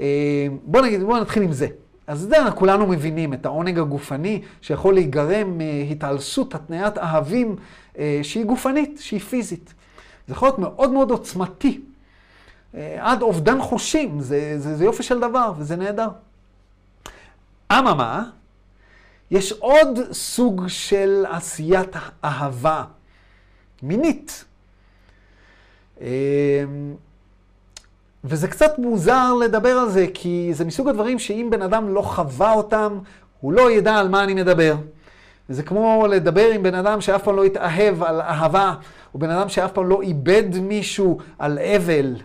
אה, בואו נגיד, בואו נתחיל עם זה. אז זה כולנו מבינים, את העונג הגופני שיכול להיגרם מהתעלסות, התניית אהבים אה, שהיא גופנית, שהיא פיזית. זה יכול להיות מאוד מאוד עוצמתי. אה, עד אובדן חושים, זה, זה, זה יופי של דבר וזה נהדר. אממה, יש עוד סוג של עשיית אהבה. מינית. אמ, וזה קצת מוזר לדבר על זה, כי זה מסוג הדברים שאם בן אדם לא חווה אותם, הוא לא ידע על מה אני מדבר. זה כמו לדבר עם בן אדם שאף פעם לא התאהב על אהבה, או בן אדם שאף פעם לא איבד מישהו על אבל,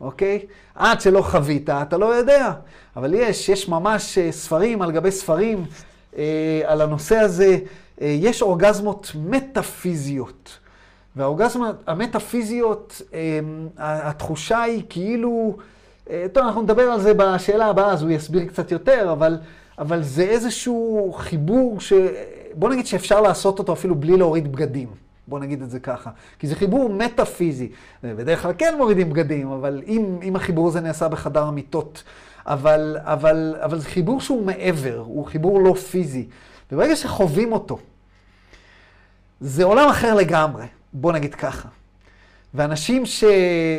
אוקיי? עד שלא חווית, אתה לא יודע. אבל יש, יש ממש אה, ספרים על גבי ספרים אה, על הנושא הזה. אה, יש אורגזמות מטאפיזיות. והאורגזמות המטאפיזיות, אמ, התחושה היא כאילו, אה, טוב, אנחנו נדבר על זה בשאלה הבאה, אז הוא יסביר קצת יותר, אבל, אבל זה איזשהו חיבור ש... בוא נגיד שאפשר לעשות אותו אפילו בלי להוריד בגדים. בוא נגיד את זה ככה. כי זה חיבור מטאפיזי. בדרך כלל כן מורידים בגדים, אבל אם, אם החיבור הזה נעשה בחדר המיטות. אבל, אבל, אבל זה חיבור שהוא מעבר, הוא חיבור לא פיזי. וברגע שחווים אותו, זה עולם אחר לגמרי. בוא נגיד ככה. ואנשים ש,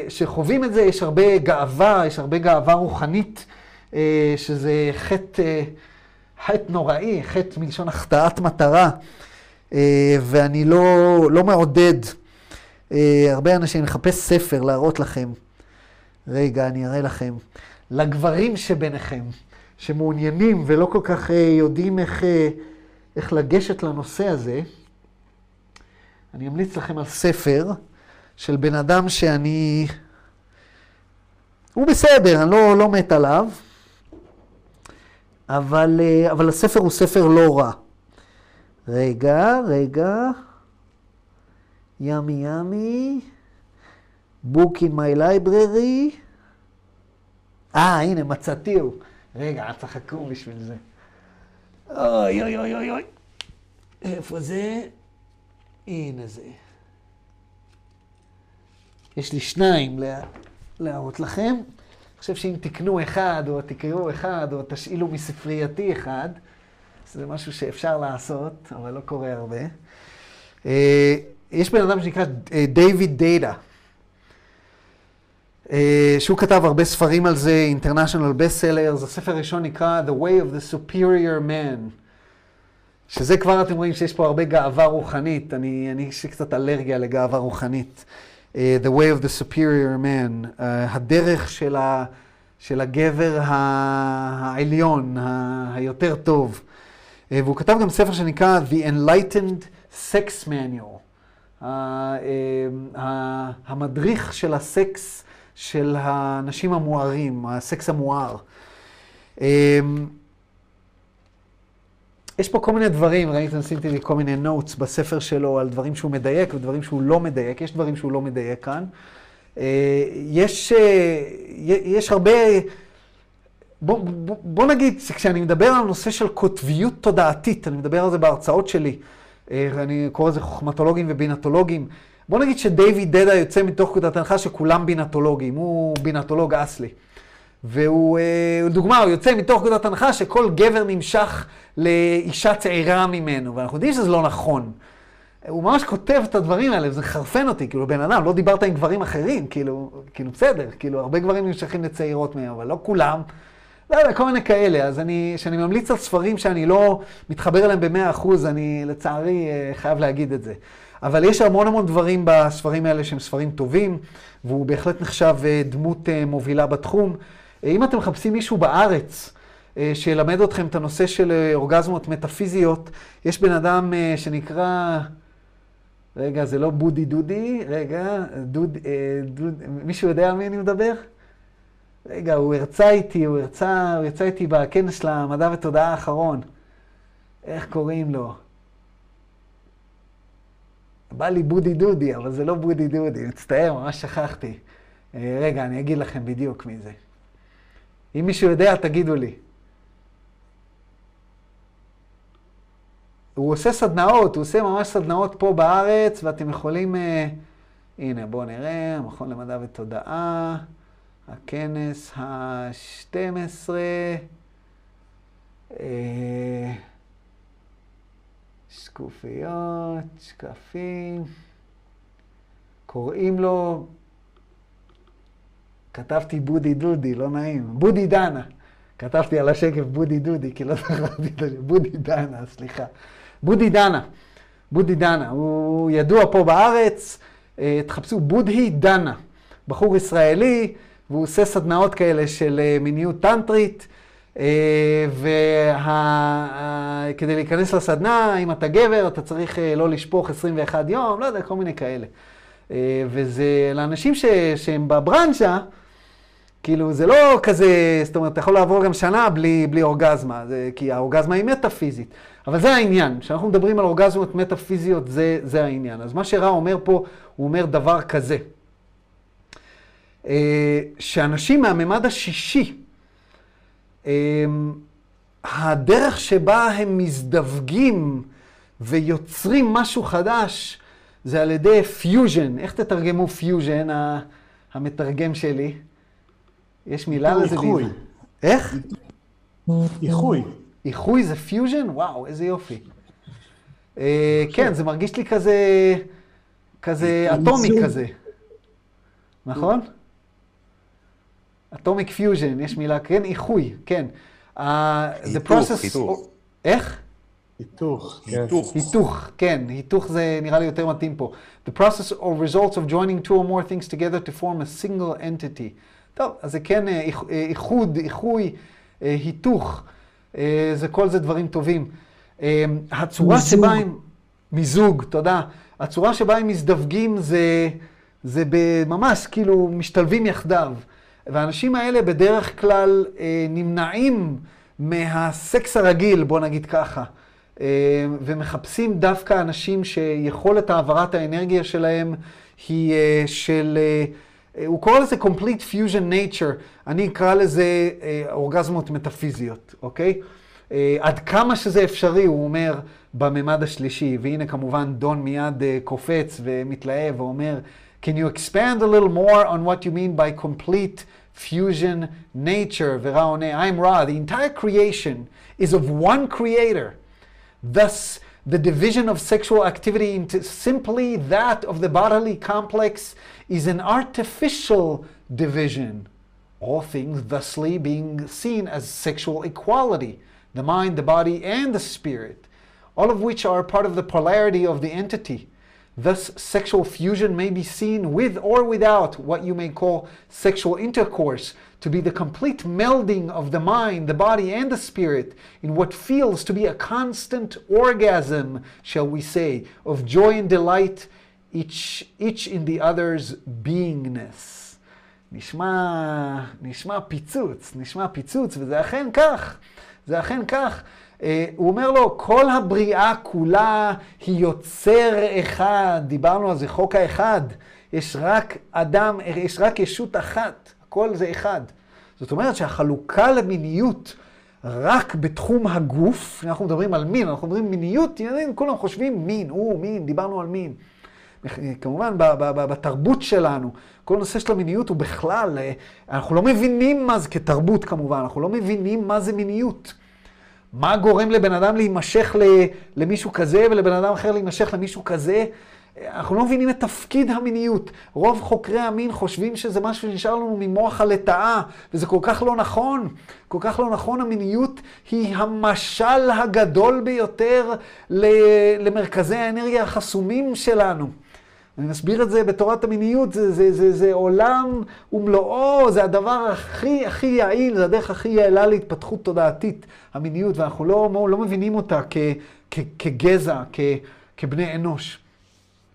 שחווים את זה, יש הרבה גאווה, יש הרבה גאווה רוחנית, אה, שזה חטא, אה, חטא נוראי, חטא מלשון החטאת מטרה, אה, ואני לא, לא מעודד. הרבה אנשים, מחפש ספר להראות לכם. רגע, אני אראה לכם. לגברים שביניכם, שמעוניינים ולא כל כך יודעים איך, איך לגשת לנושא הזה, אני אמליץ לכם על ספר של בן אדם שאני... הוא בסדר, אני לא, לא מת עליו, אבל, אה, אבל הספר הוא ספר לא רע. רגע, רגע. ימי ימי. book in my library. אה, הנה, מצאתיהו. רגע, אל תחכו בשביל זה. אוי, אוי, אוי, אוי. איפה זה? הנה זה. יש לי שניים להראות לכם. אני חושב שאם תקנו אחד, או תקראו אחד, או תשאילו מספרייתי אחד, זה משהו שאפשר לעשות, אבל לא קורה הרבה. אה, יש בן אדם שנקרא דיוויד דאטה, אה, שהוא כתב הרבה ספרים על זה, International Bestsellers. הספר הראשון נקרא The Way of the Superior Man. שזה כבר אתם רואים שיש פה הרבה גאווה רוחנית, אני, אני יש לי קצת אלרגיה לגאווה רוחנית. Uh, the way of the superior man, uh, הדרך של, ה, של הגבר העליון, ה, היותר טוב. Uh, והוא כתב גם ספר שנקרא The Enlightened Sex Manual, uh, uh, המדריך של הסקס של האנשים המוארים, הסקס המואר. Uh, יש פה כל מיני דברים, ראיתם, עשיתי לי כל מיני נוטס בספר שלו על דברים שהוא מדייק ודברים שהוא לא מדייק, יש דברים שהוא לא מדייק כאן. אה, יש, אה, יש הרבה, בוא, בוא, בוא נגיד, כשאני מדבר על הנושא של קוטביות תודעתית, אני מדבר על זה בהרצאות שלי, אה, אני קורא לזה חוכמטולוגים ובינטולוגים. בוא נגיד שדייוויד דדה יוצא מתוך נקודת הנחה שכולם בינטולוגים, הוא בינטולוג אסלי. והוא, לדוגמה, הוא יוצא מתוך נקודת הנחה שכל גבר נמשך לאישה צעירה ממנו, ואנחנו יודעים שזה לא נכון. הוא ממש כותב את הדברים האלה, וזה חרפן אותי, כאילו, בן אדם, לא דיברת עם גברים אחרים, כאילו, כאילו, בסדר, כאילו, הרבה גברים נמשכים לצעירות מהם, אבל לא כולם. לא יודע, כל מיני כאלה. אז אני, כשאני ממליץ על ספרים שאני לא מתחבר אליהם במאה אחוז, אני לצערי אה, חייב להגיד את זה. אבל יש המון המון דברים בספרים האלה שהם ספרים טובים, והוא בהחלט נחשב אה, דמות אה, מובילה בתחום. אם אתם מחפשים מישהו בארץ, אה, שילמד אתכם את הנושא של אה, אורגזמות מטאפיזיות. יש בן אדם אה, שנקרא רגע, זה לא בודי דודי, רגע, דוד, דוד, מישהו יודע על מי אני מדבר? רגע, הוא הרצה איתי, הוא הרצה, הוא הרצה איתי בכנס של המדע ותודעה האחרון. איך קוראים לו? בא לי בודי דודי, אבל זה לא בודי דודי, מצטער, ממש שכחתי. רגע, אני אגיד לכם בדיוק מי זה. אם מישהו יודע, תגידו לי. הוא עושה סדנאות, הוא עושה ממש סדנאות פה בארץ, ואתם יכולים... Uh, הנה, בואו נראה, המכון למדע ותודעה, הכנס ה-12. Uh, שקופיות, שקפים. קוראים לו, כתבתי בודי דודי, לא נעים, בודי דנה. כתבתי על השקף בודי דודי, כי לא זכרתי את השם, בודי דנה, סליחה. בודי דנה, בודי דנה, הוא ידוע פה בארץ, אה, תחפשו בודהי דנה, בחור ישראלי, והוא עושה סדנאות כאלה של אה, מיניות טנטרית, אה, וכדי להיכנס לסדנה, אם אתה גבר, אתה צריך לא לשפוך 21 יום, לא יודע, כל מיני כאלה. וזה לאנשים ש, שהם בברנצ'ה, כאילו, זה לא כזה, זאת אומרת, אתה יכול לעבור גם שנה בלי, בלי אורגזמה, זה, כי האורגזמה היא מטאפיזית. אבל זה העניין, כשאנחנו מדברים על אורגזמות מטאפיזיות, זה, זה העניין. אז מה שרע אומר פה, הוא אומר דבר כזה, אה, שאנשים מהממד השישי, אה, הדרך שבה הם מזדווגים ויוצרים משהו חדש, זה על ידי פיוז'ן. איך תתרגמו פיוז'ן, המתרגם שלי? יש מילה לזה בעברית. איך? איחוי. איחוי זה פיוז'ן? וואו, איזה יופי. אה, כן, זה מרגיש לי כזה, כזה אטומי כזה. נכון? atomic fusion, יש מילה, כן, איחוי, כן. היתוך, היתוך. איך? היתוך. היתוך, כן, היתוך זה נראה לי יותר מתאים פה. The process or results of joining two or more things together to form a single entity. טוב, אז זה כן אה, אה, איחוד, איחוי, היתוך. אה, זה כל זה דברים טובים. הצורה מיזוג. שבה הם... מיזוג, תודה. הצורה שבה הם מזדווגים זה, זה ממש כאילו משתלבים יחדיו. והאנשים האלה בדרך כלל נמנעים מהסקס הרגיל, בוא נגיד ככה, ומחפשים דווקא אנשים שיכולת העברת האנרגיה שלהם היא של... הוא קורא לזה complete fusion nature, אני אקרא לזה אה, אורגזמות מטאפיזיות, אוקיי? אה, עד כמה שזה אפשרי, הוא אומר, בממד השלישי, והנה כמובן דון מיד אה, קופץ ומתלהב ואומר, Can you expand a little more on what you mean by complete fusion nature? ורע עונה, I'm Ra, the entire creation is of one creator. Thus, the division of sexual activity into simply that of the bodily complex is an artificial division, all things thusly being seen as sexual equality, the mind, the body, and the spirit, all of which are part of the polarity of the entity. Thus, sexual fusion may be seen with or without what you may call sexual intercourse to be the complete melding of the mind, the body, and the spirit in what feels to be a constant orgasm, shall we say, of joy and delight each, each in the other's beingness. נשמע, נשמע פיצוץ, נשמע פיצוץ, וזה אכן כך, זה אכן כך. Uh, הוא אומר לו, כל הבריאה כולה היא יוצר אחד, דיברנו על זה, חוק האחד. יש רק אדם, יש רק ישות אחת, הכל זה אחד. זאת אומרת שהחלוקה למיניות רק בתחום הגוף, אנחנו מדברים על מין, אנחנו מדברים מיניות, כולם חושבים מין, הוא מין, דיברנו על מין. כמובן בתרבות שלנו, כל הנושא של המיניות הוא בכלל, אה, אנחנו לא מבינים מה זה כתרבות כמובן, אנחנו לא מבינים מה זה מיניות. מה גורם לבן אדם להימשך למישהו כזה ולבן אדם אחר להימשך למישהו כזה? אנחנו לא מבינים את תפקיד המיניות. רוב חוקרי המין חושבים שזה משהו שנשאר לנו ממוח הלטאה, וזה כל כך לא נכון. כל כך לא נכון. המיניות היא המשל הגדול ביותר למרכזי האנרגיה החסומים שלנו. אני מסביר את זה בתורת המיניות, זה, זה, זה, זה עולם ומלואו, זה הדבר הכי הכי יעיל, זה הדרך הכי יעילה להתפתחות תודעתית, המיניות, ואנחנו לא, לא מבינים אותה כ, כ, כגזע, כ, כבני אנוש.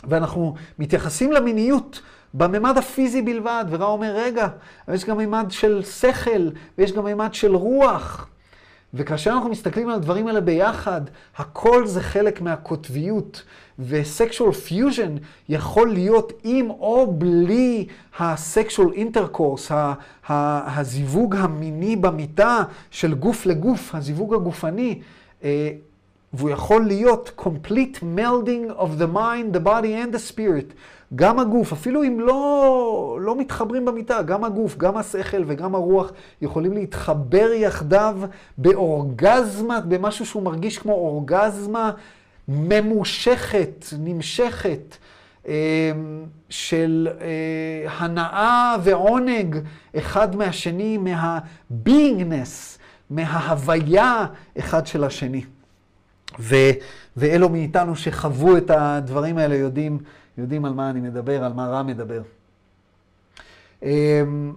ואנחנו מתייחסים למיניות בממד הפיזי בלבד, ורא אומר, רגע, יש גם ממד של שכל, ויש גם ממד של רוח. וכאשר אנחנו מסתכלים על הדברים האלה ביחד, הכל זה חלק מהקוטביות, ו sexual fusion יכול להיות עם או בלי ה sexual intercourse, הזיווג המיני במיטה של גוף לגוף, הזיווג הגופני. אה, והוא יכול להיות complete melding of the mind, the body and the spirit. גם הגוף, אפילו אם לא, לא מתחברים במיטה, גם הגוף, גם השכל וגם הרוח יכולים להתחבר יחדיו באורגזמה, במשהו שהוא מרגיש כמו אורגזמה ממושכת, נמשכת, אה, של אה, הנאה ועונג אחד מהשני, מה-beingness, מההוויה אחד של השני. ו, ואלו מאיתנו שחוו את הדברים האלה יודעים, יודעים על מה אני מדבר, על מה רע מדבר. אמ,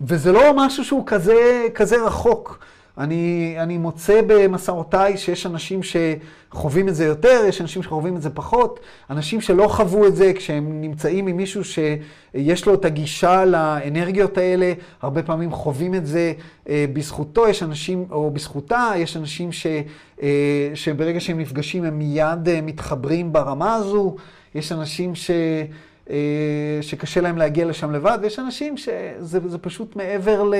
וזה לא משהו שהוא כזה, כזה רחוק. אני, אני מוצא במסעותיי שיש אנשים שחווים את זה יותר, יש אנשים שחווים את זה פחות. אנשים שלא חוו את זה כשהם נמצאים עם מישהו שיש לו את הגישה לאנרגיות האלה, הרבה פעמים חווים את זה אה, בזכותו, יש אנשים, או בזכותה, יש אנשים ש, אה, שברגע שהם נפגשים הם מיד אה, מתחברים ברמה הזו. יש אנשים ש... שקשה להם להגיע לשם לבד, ויש אנשים שזה פשוט מעבר ל...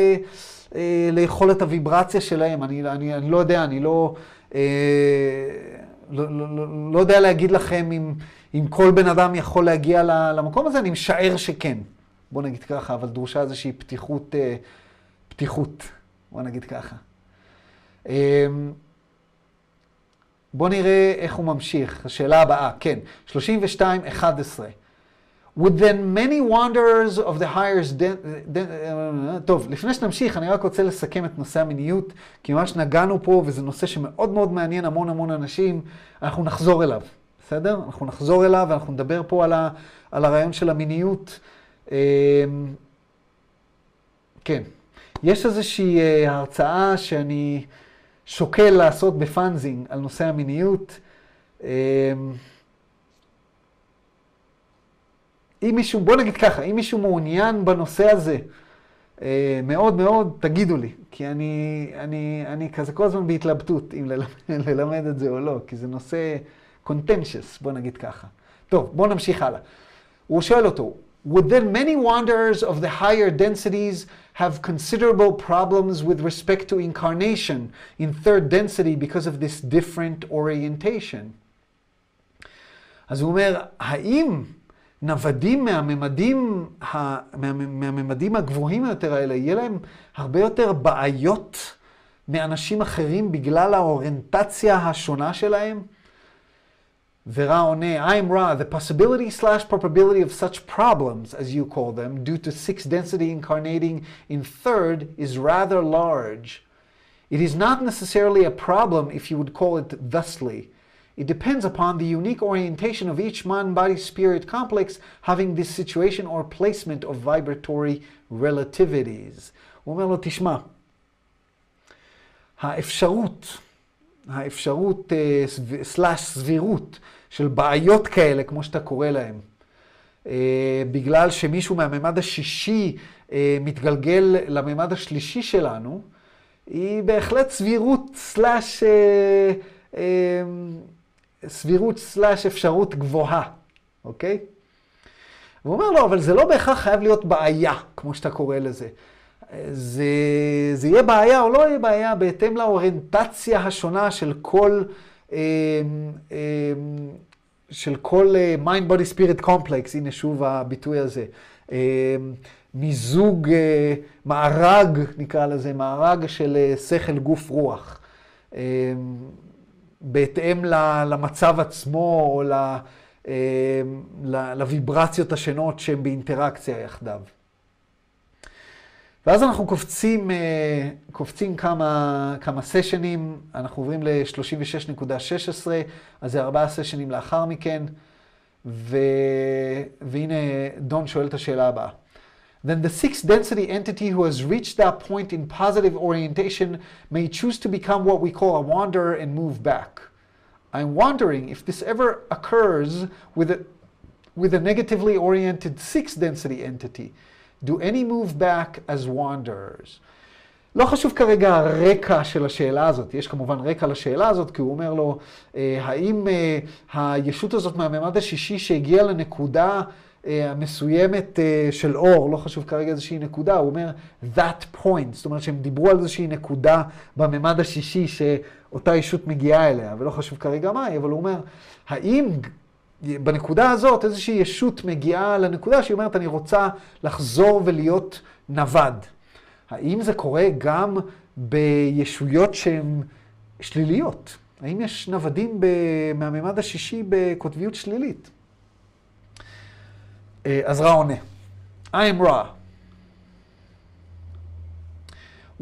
אה, ליכולת הוויברציה שלהם. אני, אני, אני לא יודע, אני לא, אה, לא, לא, לא, לא יודע להגיד לכם אם, אם כל בן אדם יכול להגיע למקום הזה, אני משער שכן. בוא נגיד ככה, אבל דרושה איזושהי פתיחות, אה, פתיחות, בוא נגיד ככה. אה, בוא נראה איך הוא ממשיך. השאלה הבאה, כן, 32, 11. would then many wanderers of the higher... טוב, לפני שנמשיך, אני רק רוצה לסכם את נושא המיניות, כי ממש נגענו פה, וזה נושא שמאוד מאוד מעניין המון המון אנשים, אנחנו נחזור אליו, בסדר? אנחנו נחזור אליו, ואנחנו נדבר פה על, ה, על הרעיון של המיניות. אמ, כן. יש איזושהי אה, הרצאה שאני שוקל לעשות בפאנזינג על נושא המיניות. אמ, אם מישהו, בוא נגיד ככה, אם מישהו מעוניין בנושא הזה אה, מאוד מאוד, תגידו לי, כי אני, אני, אני כזה כל הזמן בהתלבטות אם ללמד, ללמד את זה או לא, כי זה נושא contentious, בוא נגיד ככה. טוב, בוא נמשיך הלאה. הוא שואל אותו, would then many wanderers of the higher densities have considerable problems with respect to incarnation in third density because of this different orientation? אז הוא אומר, האם נוודים מהממדים, מהממדים הגבוהים יותר האלה, יהיה להם הרבה יותר בעיות מאנשים אחרים בגלל האוריינטציה השונה שלהם? ורע עונה, I'm Ra, the possibility slash probability of such problems, as you call them, due to sixth density incarnating in third is rather large. It is not necessarily a problem if you would call it thusly. It depends upon the unique orientation of each mind-body-spirit complex having this situation or placement of vibratory relativities. הוא אומר לו, תשמע, האפשרות, האפשרות סלאש סבירות של בעיות כאלה, כמו שאתה קורא להן, בגלל שמישהו מהממד השישי מתגלגל לממד השלישי שלנו, היא בהחלט סבירות סלאש סבירות סלאש אפשרות גבוהה, אוקיי? והוא אומר לו, אבל זה לא בהכרח חייב להיות בעיה, כמו שאתה קורא לזה. זה, זה יהיה בעיה או לא יהיה בעיה בהתאם לאוריינטציה השונה של כל, אה, אה, של כל אה, mind body spirit complex, הנה שוב הביטוי הזה. מיזוג, מארג, נקרא לזה, מארג של שכל, גוף, רוח. בהתאם למצב עצמו או אה, לוויברציות השונות שהן באינטראקציה יחדיו. ואז אנחנו קופצים, אה, קופצים כמה, כמה סשנים, אנחנו עוברים ל-36.16, אז זה ארבעה סשנים לאחר מכן, ו... והנה דון שואל את השאלה הבאה. then the sixth density entity who has reached that point in positive orientation may choose to become what we call a wanderer and move back. I'm wondering if this ever occurs with a, with a negatively oriented six density entity do any move back as wanderers? לא חשוב כרגע הרקע של השאלה הזאת, יש כמובן רקע לשאלה הזאת, כי הוא אומר לו, אה, האם אה, הישות הזאת מהממד השישי שהגיעה לנקודה אה, המסוימת של אור, לא חשוב כרגע איזושהי נקודה, הוא אומר that point, זאת אומרת שהם דיברו על איזושהי נקודה בממד השישי שאותה ישות מגיעה אליה, ולא חשוב כרגע מהי, אבל הוא אומר, האם בנקודה הזאת איזושהי ישות מגיעה לנקודה שהיא אומרת, אני רוצה לחזור ולהיות נווד. האם זה קורה גם בישויות שהן שליליות? האם יש נוודים מהממד השישי בקוטביות שלילית? אז רע עונה. I am Ra.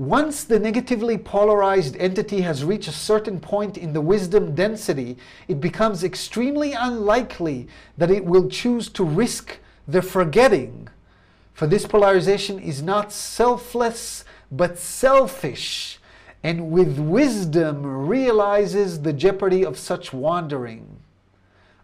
Once the negatively polarized entity has reached a certain point in the wisdom density, it becomes extremely unlikely that it will choose to risk the forgetting. For this polarization is not selfless, but selfish, and with wisdom realizes the jeopardy of such wandering.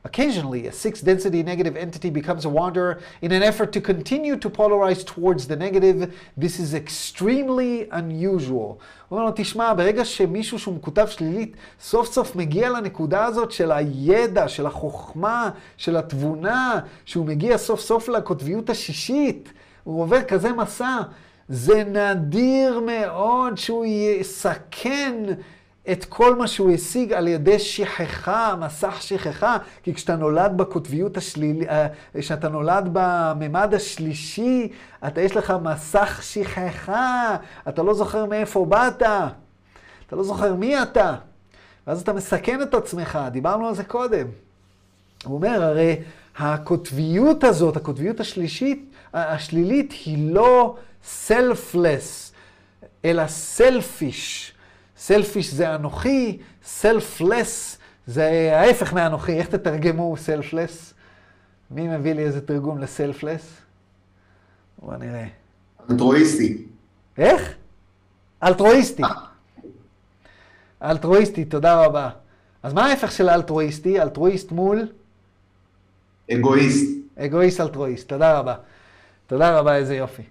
Occasionally, a six density negative entity becomes a wanderer in an effort to continue to polarize towards the negative. This is extremely unusual. הוא אומר לו, תשמע, ברגע שמישהו שהוא מקוטב שלילית, סוף סוף מגיע לנקודה הזאת של הידע, של החוכמה, של התבונה, שהוא מגיע סוף סוף לקוטביות השישית, הוא עובר כזה מסע, זה נדיר מאוד שהוא יסכן את כל מה שהוא השיג על ידי שכחה, מסך שכחה, כי כשאתה נולד בקוטביות השלילית, אה, כשאתה נולד בממד השלישי, אתה יש לך מסך שכחה, אתה לא זוכר מאיפה באת, אתה לא זוכר מי אתה, ואז אתה מסכן את עצמך, דיברנו על זה קודם. הוא אומר, הרי הקוטביות הזאת, הקוטביות השלישית, השלילית, היא לא selfless, אלא selfish. סלפיש זה אנוכי, סלפלס זה ההפך מאנוכי. איך תתרגמו סלפלס? מי מביא לי איזה תרגום לסלפלס? בוא נראה. אלטרואיסטי. איך? אלטרואיסטי. אלטרואיסטי, תודה רבה. אז מה ההפך של אלטרואיסטי? אלטרואיסט מול? אגואיסט. אגואיסט אלטרואיסט, תודה רבה. תודה רבה, איזה יופי.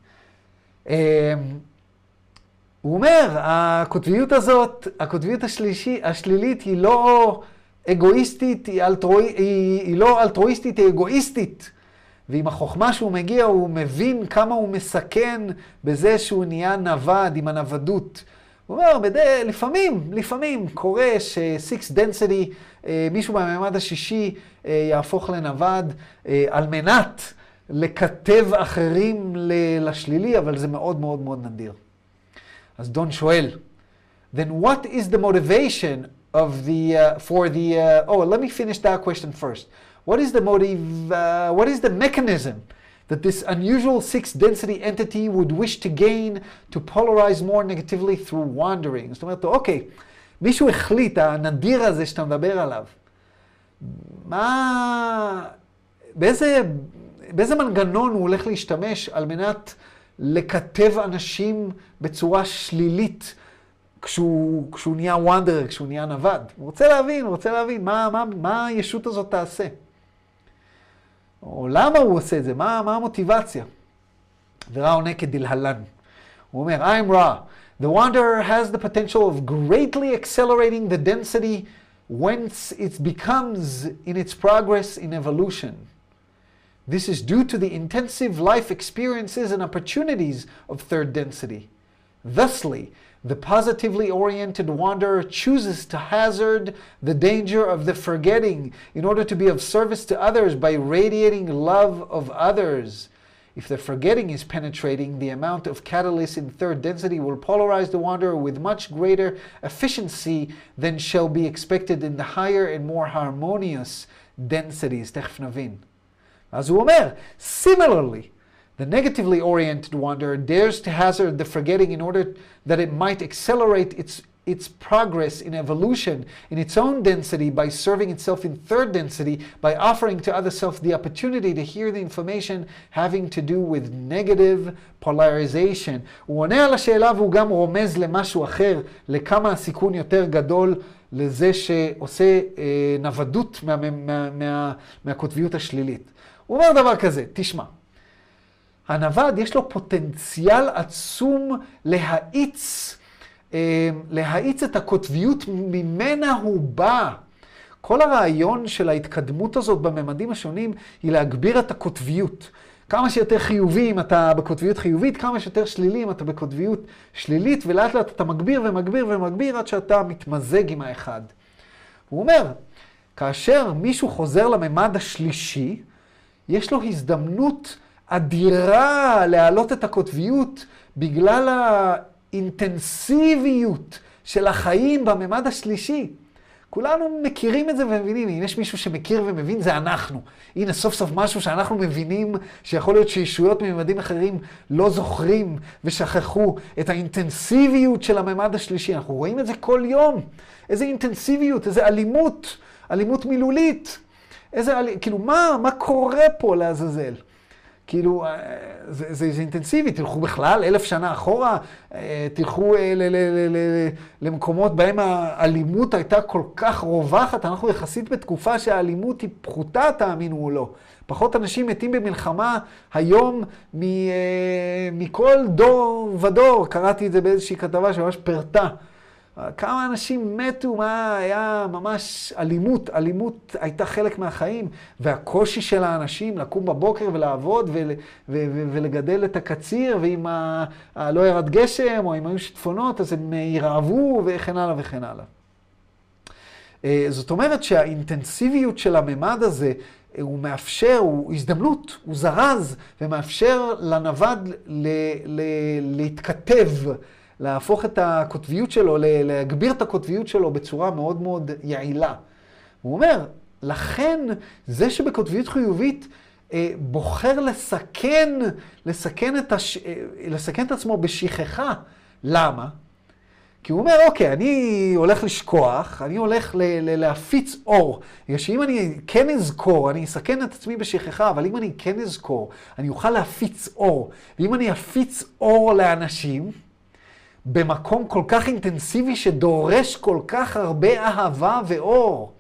הוא אומר, הקוטביות הזאת, הקוטביות השלישי, השלילית היא לא אגואיסטית, היא, אלטרואי, היא, היא לא אלטרואיסטית, היא אגואיסטית. ועם החוכמה שהוא מגיע, הוא מבין כמה הוא מסכן בזה שהוא נהיה נווד, עם הנוודות. הוא אומר, בדי, לפעמים, לפעמים קורה ש-six density, אה, מישהו בממד השישי אה, יהפוך לנווד אה, על מנת לקטב אחרים לשלילי, אבל זה מאוד מאוד מאוד נדיר. אז דון שואל, then what is the motivation of the, uh, for the, uh, oh, let me finish that question first. What is the motive, uh, what is the mechanism that this unusual six density entity would wish to gain to polarize more negatively through wandering? זאת אומרת, אוקיי, מישהו החליט, הנדיר הזה שאתה מדבר עליו, מה, באיזה, באיזה מנגנון הוא הולך להשתמש על מנת לקטב אנשים בצורה שלילית כשהוא, כשהוא נהיה וונדר, כשהוא נהיה נווד. הוא רוצה להבין, הוא רוצה להבין מה, מה, מה הישות הזאת תעשה. או למה הוא עושה את זה, מה, מה המוטיבציה. ורע עונה כדלהלן. הוא אומר, I'm Ra. The wanderer has the potential of greatly accelerating the density whence it becomes in its progress in evolution. This is due to the intensive life experiences and opportunities of third density. Thusly, the positively oriented wanderer chooses to hazard the danger of the forgetting in order to be of service to others by radiating love of others. If the forgetting is penetrating, the amount of catalyst in third density will polarize the wanderer with much greater efficiency than shall be expected in the higher and more harmonious densities. תכף נבין. As הוא אומר, similarly, the negatively oriented wanderer dares to hazard the forgetting in order that it might accelerate its, its progress in evolution in its own density by serving itself in third density, by offering to other self the opportunity to hear the information having to do with negative polarization. הוא עונה על השאלה והוא גם רומז למשהו אחר, לכמה הסיכון יותר גדול לזה שעושה אה, נוודות מה, מהקוטביות השלילית. הוא אומר דבר כזה, תשמע, הנווד יש לו פוטנציאל עצום להאיץ, אה, להאיץ את הקוטביות ממנה הוא בא. כל הרעיון של ההתקדמות הזאת בממדים השונים היא להגביר את הקוטביות. כמה שיותר חיובי אם אתה בקוטביות חיובית, כמה שיותר שלילי אם אתה בקוטביות שלילית, ולאט לאט אתה מגביר ומגביר ומגביר עד שאתה מתמזג עם האחד. הוא אומר, כאשר מישהו חוזר לממד השלישי, יש לו הזדמנות אדירה להעלות את הקוטביות בגלל האינטנסיביות של החיים בממד השלישי. כולנו מכירים את זה ומבינים, אם יש מישהו שמכיר ומבין, זה אנחנו. הנה, סוף סוף משהו שאנחנו מבינים, שיכול להיות שישויות מממדים אחרים לא זוכרים ושכחו את האינטנסיביות של הממד השלישי. אנחנו רואים את זה כל יום. איזה אינטנסיביות, איזה אלימות, אלימות מילולית. איזה, כאילו, מה, מה קורה פה לעזאזל? כאילו, אה, זה, זה, זה אינטנסיבי, תלכו בכלל אלף שנה אחורה, אה, תלכו אה, ל, ל, ל, ל, למקומות בהם האלימות הייתה כל כך רווחת, אנחנו יחסית בתקופה שהאלימות היא פחותה, תאמינו או לא. פחות אנשים מתים במלחמה היום מ, מכל דור ודור, קראתי את זה באיזושהי כתבה שממש פירטה. כמה אנשים מתו, מה היה ממש אלימות, אלימות הייתה חלק מהחיים, והקושי של האנשים לקום בבוקר ולעבוד ול, ו, ו, ולגדל את הקציר, ואם ה, ה, לא ירד גשם, או אם היו שיטפונות, אז הם ירעבו, וכן הלאה וכן הלאה. אה, זאת אומרת שהאינטנסיביות של הממד הזה, אה, הוא מאפשר, הוא הזדמנות, הוא זרז, ומאפשר לנווד ל, ל, להתכתב. להפוך את הקוטביות שלו, להגביר את הקוטביות שלו בצורה מאוד מאוד יעילה. הוא אומר, לכן זה שבקוטביות חיובית אה, בוחר לסכן, לסכן את, הש... אה, לסכן את עצמו בשכחה. למה? כי הוא אומר, אוקיי, אני הולך לשכוח, אני הולך ל- ל- להפיץ אור. בגלל שאם אני כן אזכור, אני אסכן את עצמי בשכחה, אבל אם אני כן אזכור, אני אוכל להפיץ אור. ואם אני אפיץ אור לאנשים, במקום כל כך אינטנסיבי שדורש כל כך הרבה אהבה ואור.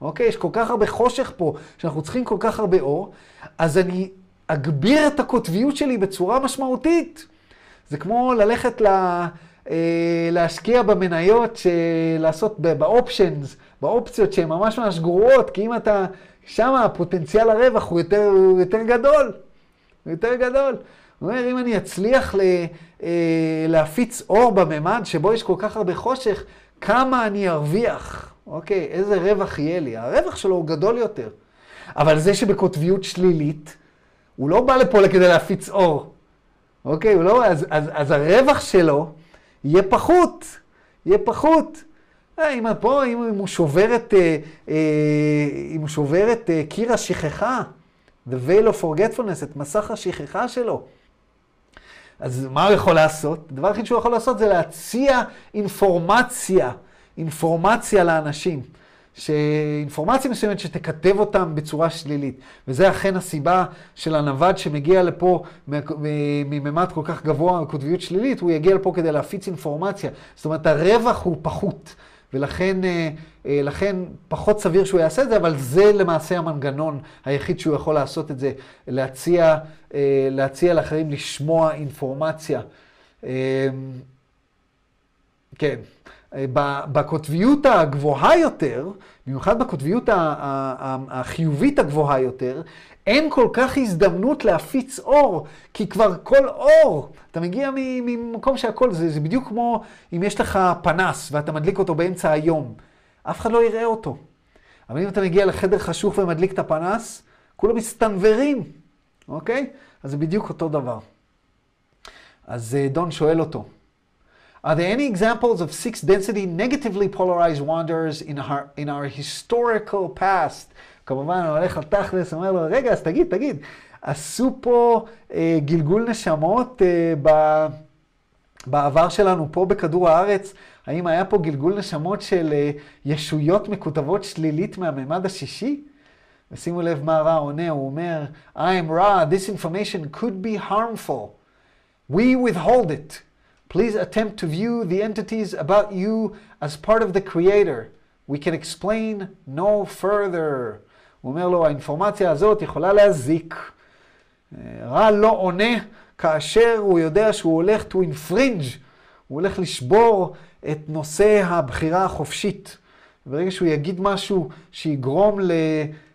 אוקיי? יש כל כך הרבה חושך פה, שאנחנו צריכים כל כך הרבה אור, אז אני אגביר את הקוטביות שלי בצורה משמעותית. זה כמו ללכת לה, אה, להשקיע במניות, לעשות באופשנס, באופציות שהן ממש ממש גרועות, כי אם אתה, שם הפוטנציאל הרווח הוא יותר, הוא יותר גדול. הוא יותר גדול. הוא אומר, אם אני אצליח ל, אה, להפיץ אור בממד שבו יש כל כך הרבה חושך, כמה אני ארוויח, אוקיי? איזה רווח יהיה לי? הרווח שלו הוא גדול יותר. אבל זה שבקוטביות שלילית, הוא לא בא לפה כדי להפיץ אור, אוקיי? הוא לא, אז, אז, אז הרווח שלו יהיה פחות, יהיה פחות. אה, אם פה, אם הוא שובר את, אה, אה, אם הוא שובר את קיר השכחה, the veil of forgetfulness, את מסך השכחה שלו, אז מה הוא יכול לעשות? הדבר היחיד שהוא יכול לעשות זה להציע אינפורמציה, אינפורמציה לאנשים. שאינפורמציה מסוימת שתכתב אותם בצורה שלילית. וזה אכן הסיבה של הנווד שמגיע לפה מממד כל כך גבוה, מקוטביות שלילית, הוא יגיע לפה כדי להפיץ אינפורמציה. זאת אומרת, הרווח הוא פחות. ולכן אה, אה, לכן פחות סביר שהוא יעשה את זה, אבל זה למעשה המנגנון היחיד שהוא יכול לעשות את זה, להציע, אה, להציע לאחרים לשמוע אינפורמציה. כן. בקוטביות הגבוהה יותר, במיוחד בקוטביות החיובית הגבוהה יותר, אין כל כך הזדמנות להפיץ אור, כי כבר כל אור, אתה מגיע ממקום שהכל, זה, זה בדיוק כמו אם יש לך פנס ואתה מדליק אותו באמצע היום, אף אחד לא יראה אותו. אבל אם אתה מגיע לחדר חשוך ומדליק את הפנס, כולם מסתנוורים, אוקיי? אז זה בדיוק אותו דבר. אז אה, דון שואל אותו, Are there any examples of six density negatively polarized wanderers in our, in our historical past? כמובן, הוא הולך על תכלס, אומר לו, רגע, אז תגיד, תגיד, עשו פה אה, גלגול נשמות אה, ב, בעבר שלנו פה בכדור הארץ? האם היה פה גלגול נשמות של אה, ישויות מקוטבות שלילית מהמימד השישי? ושימו לב מה רע עונה, הוא אומר, I am raw, this information could be harmful. We withhold it. Please attempt to view the entities about you as part of the Creator. We can explain no further. הוא אומר לו, האינפורמציה הזאת יכולה להזיק. רע לא עונה כאשר הוא יודע שהוא הולך to infringe, הוא הולך לשבור את נושא הבחירה החופשית. ברגע שהוא יגיד משהו שיגרום ל...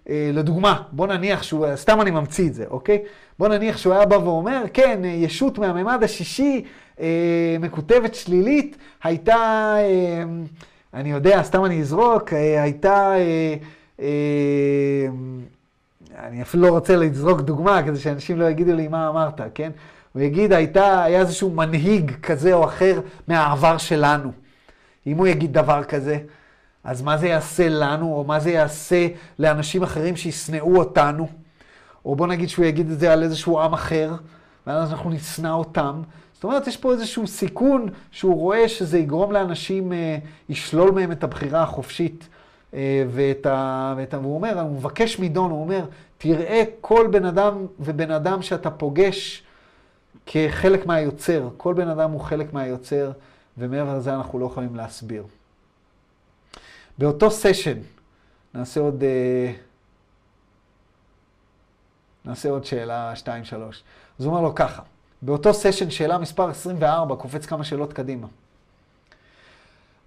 אה, לדוגמה, בוא נניח שהוא, סתם אני ממציא את זה, אוקיי? בוא נניח שהוא היה בא ואומר, כן, ישות מהממד השישי, אה, מקוטבת שלילית, הייתה, אה, אני יודע, סתם אני אזרוק, אה, הייתה, אה, אני אפילו לא רוצה לזרוק דוגמה, כדי שאנשים לא יגידו לי מה אמרת, כן? הוא יגיד, הייתה, היה איזשהו מנהיג כזה או אחר מהעבר שלנו. אם הוא יגיד דבר כזה, אז מה זה יעשה לנו, או מה זה יעשה לאנשים אחרים שישנאו אותנו? או בוא נגיד שהוא יגיד את זה על איזשהו עם אחר, ואז אנחנו נשנא אותם. זאת אומרת, יש פה איזשהו סיכון שהוא רואה שזה יגרום לאנשים, אה, ישלול מהם את הבחירה החופשית. אה, ואת ה... ואת ה... והוא אומר, הוא מבקש מדון, הוא אומר, תראה כל בן אדם ובן אדם שאתה פוגש כחלק מהיוצר. כל בן אדם הוא חלק מהיוצר, ומעבר לזה אנחנו לא יכולים להסביר. באותו סשן, נעשה עוד, אה, נעשה עוד שאלה 2-3. אז הוא אומר לו ככה, באותו סשן, שאלה מספר 24, קופץ כמה שאלות קדימה.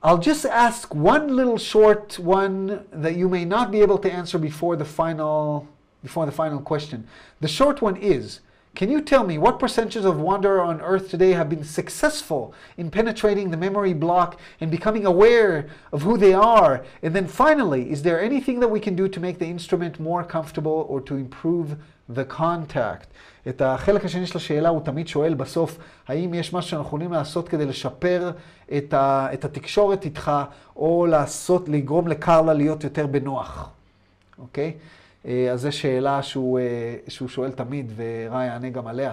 I'll just ask one little short one that you may not be able to answer before the final, before the final question. The short one is, can you tell me what percentages of wanderers on Earth today have been successful in penetrating the memory block and becoming aware of who they are? And then finally, is there anything that we can do to make the instrument more comfortable or to improve the contact? את החלק השני של השאלה הוא תמיד שואל בסוף, האם יש משהו שאנחנו יכולים לעשות כדי לשפר את, ה, את התקשורת איתך, או לעשות, לגרום לקרלה להיות יותר בנוח, אוקיי? אז זו שאלה שהוא, שהוא שואל תמיד, ורע יענה גם עליה.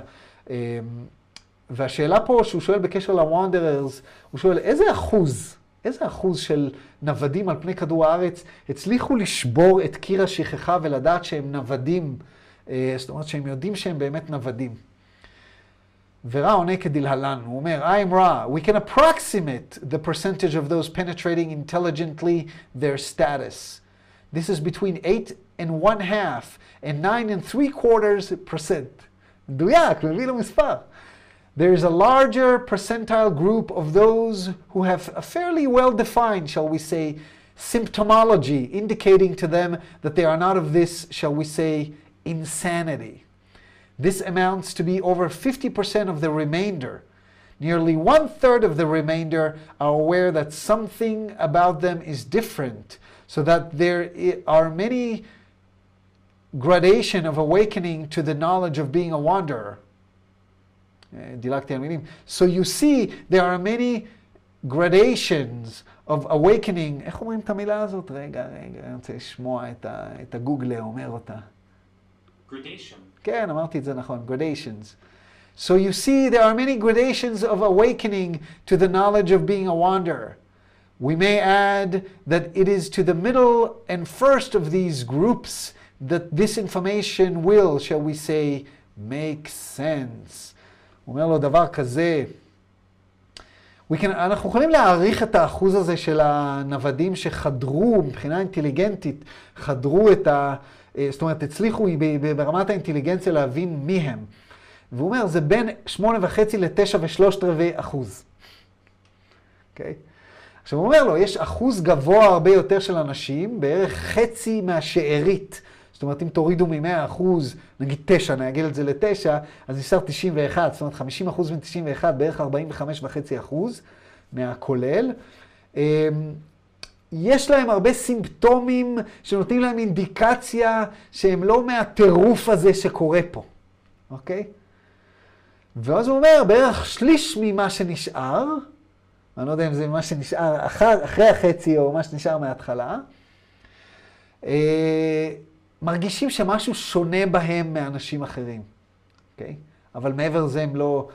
והשאלה פה שהוא שואל בקשר לוונדררס, הוא שואל איזה אחוז, איזה אחוז של נוודים על פני כדור הארץ הצליחו לשבור את קיר השכחה ולדעת שהם נוודים, זאת אומרת שהם יודעים שהם באמת נוודים. ורע עונה כדלהלן, הוא אומר, I'm Ra, we can approximate the percentage of those penetrating intelligently their status. This is between 8 and 1 half and 9 and 3 quarters percent. מדויק, מביא לו מספר. There is a larger percentile group of those who have a fairly well defined, shall we say, symptomology, indicating to them that they are not of this, shall we say, insanity. This amounts to be over 50% of the remainder. Nearly one third of the remainder are aware that something about them is different, so that there are many gradation of awakening to the knowledge of being a wanderer. So you see, there are many gradations of awakening. איך אומרים את המילה הזאת? רגע, רגע, אני רוצה לשמוע את הגוגלה אומר אותה. Gradation. כן, אמרתי את זה נכון, gradations. So you see, there are many gradations of awakening to the knowledge of being a wanderer. We may add that it is to the middle and first of these groups that this information will, shall we say, make sense. הוא אומר לו דבר כזה, can, אנחנו יכולים להעריך את האחוז הזה של הנוודים שחדרו מבחינה אינטליגנטית, חדרו את ה... זאת אומרת, הצליחו ברמת האינטליגנציה להבין מי הם. והוא אומר, זה בין שמונה וחצי לתשע ושלושת רבעי אחוז. אוקיי? עכשיו הוא אומר לו, יש אחוז גבוה הרבה יותר של אנשים, בערך חצי מהשארית. זאת אומרת, אם תורידו מ-100 אחוז, נגיד 9, נעגל את זה ל-9, אז נשאר 91, זאת אומרת 50 אחוז מ-91, בערך 45 וחצי אחוז מהכולל. יש להם הרבה סימפטומים שנותנים להם אינדיקציה שהם לא מהטירוף הזה שקורה פה, אוקיי? ואז הוא אומר, בערך שליש ממה שנשאר, אני לא יודע אם זה מה שנשאר אחר, אחרי החצי או מה שנשאר מההתחלה, אה, מרגישים שמשהו שונה בהם מאנשים אחרים, אוקיי? אבל מעבר לזה הם לא,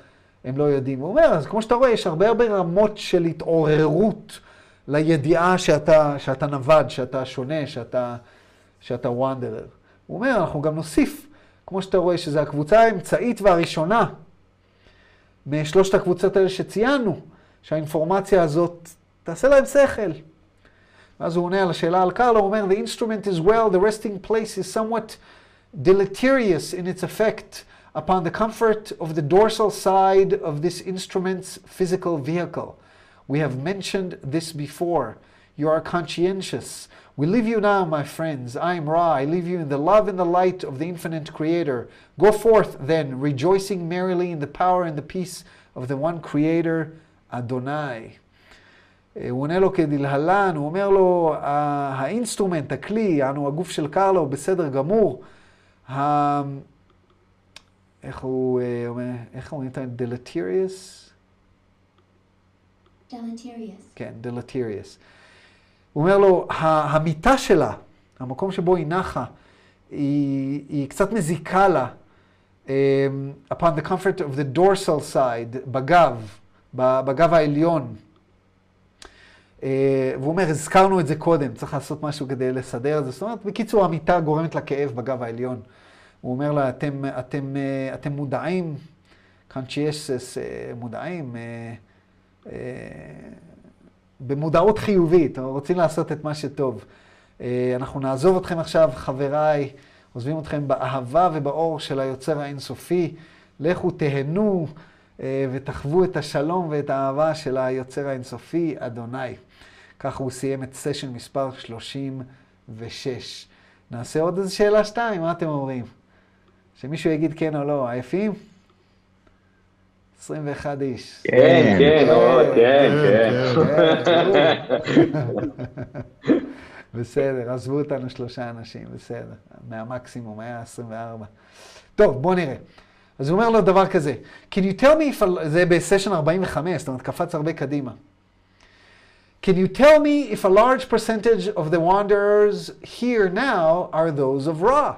הם לא יודעים. הוא אומר, אז כמו שאתה רואה, יש הרבה הרבה רמות של התעוררות לידיעה שאתה, שאתה נווד, שאתה שונה, שאתה, שאתה וונדרר. הוא אומר, אנחנו גם נוסיף, כמו שאתה רואה, שזו הקבוצה האמצעית והראשונה משלושת הקבוצות האלה שציינו, שהאינפורמציה הזאת תעשה להם שכל. ואז הוא עונה על השאלה על קרלו, הוא אומר, The instrument is well, the resting place is somewhat deleterious in its effect upon the comfort of the dorsal side of this instrument's physical vehicle. We have mentioned this before. You are conscientious. We leave you now, my friends. I am Ra. I leave you in the love and the light of the infinite Creator. Go forth, then, rejoicing merrily in the power and the peace of the one Creator, Adonai. אה, הוא עונה לו כדלהלן, הוא אומר לו, "ה- האינסטרומנט, הכלי, יענו הגוף של קרלו, בסדר גמור. ה... איך הוא אה, אומר, איך אומרים את ה... Deleterious. כן, deleterious. הוא אומר לו, "ה- המיטה שלה, המקום שבו היא נחה, היא, היא קצת מזיקה לה, um, upon the comfort of the dorsal side, בגב, בגב העליון. Uh, והוא אומר, הזכרנו את זה קודם, צריך לעשות משהו כדי לסדר את זה. זאת אומרת, בקיצור, המיטה גורמת לה כאב בגב העליון. הוא אומר לה, אתם, אתם, אה, אתם מודעים, conscientious, אה, מודעים, אה, במודעות חיובית, או רוצים לעשות את מה שטוב. אה, אנחנו נעזוב אתכם עכשיו, חבריי, עוזבים אתכם באהבה ובאור של היוצר האינסופי. לכו תהנו אה, ותחוו את השלום ואת האהבה של היוצר האינסופי, אדוני. ככה הוא סיים את סשן מספר 36. נעשה עוד איזו שאלה שתיים, מה אתם אומרים? שמישהו יגיד כן או לא, עייפים? 21 איש. כן, כן, מאוד, כן, כן. כן, בסדר, עזבו אותנו שלושה אנשים, בסדר. מהמקסימום, היה 24. טוב, בואו נראה. אז הוא אומר לו דבר כזה, Can you tell me if... a- זה בסשן 45, זאת אומרת, קפץ הרבה קדימה. Can you tell me if a large percentage of the wanderers here now are those of Ra?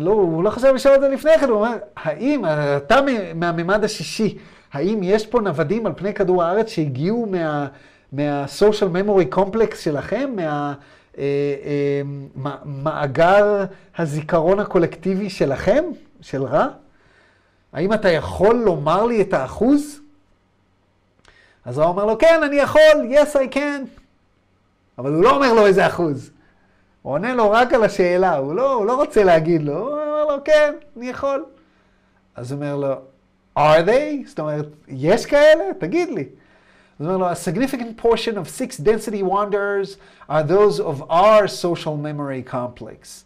לא, הוא לא חשב לשאול את זה לפני כן, הוא אומר, האם, אתה מהמימד השישי, האם יש פה נוודים על פני כדור הארץ שהגיעו מה, מה-social memory complex שלכם, מהמאגר הזיכרון הקולקטיבי שלכם, של רע? האם אתה יכול לומר לי את האחוז? אז הוא אומר לו, כן, אני יכול, yes I can. אבל הוא לא אומר לו איזה אחוז. הוא עונה לו רק על השאלה, הוא לא, הוא לא רוצה להגיד לו, הוא אומר לו, כן, אני יכול. אז הוא אומר לו, are they? זאת אומרת, יש כאלה? תגיד לי. אז הוא אומר לו, a significant portion of six density wanderers are those of our social memory complex.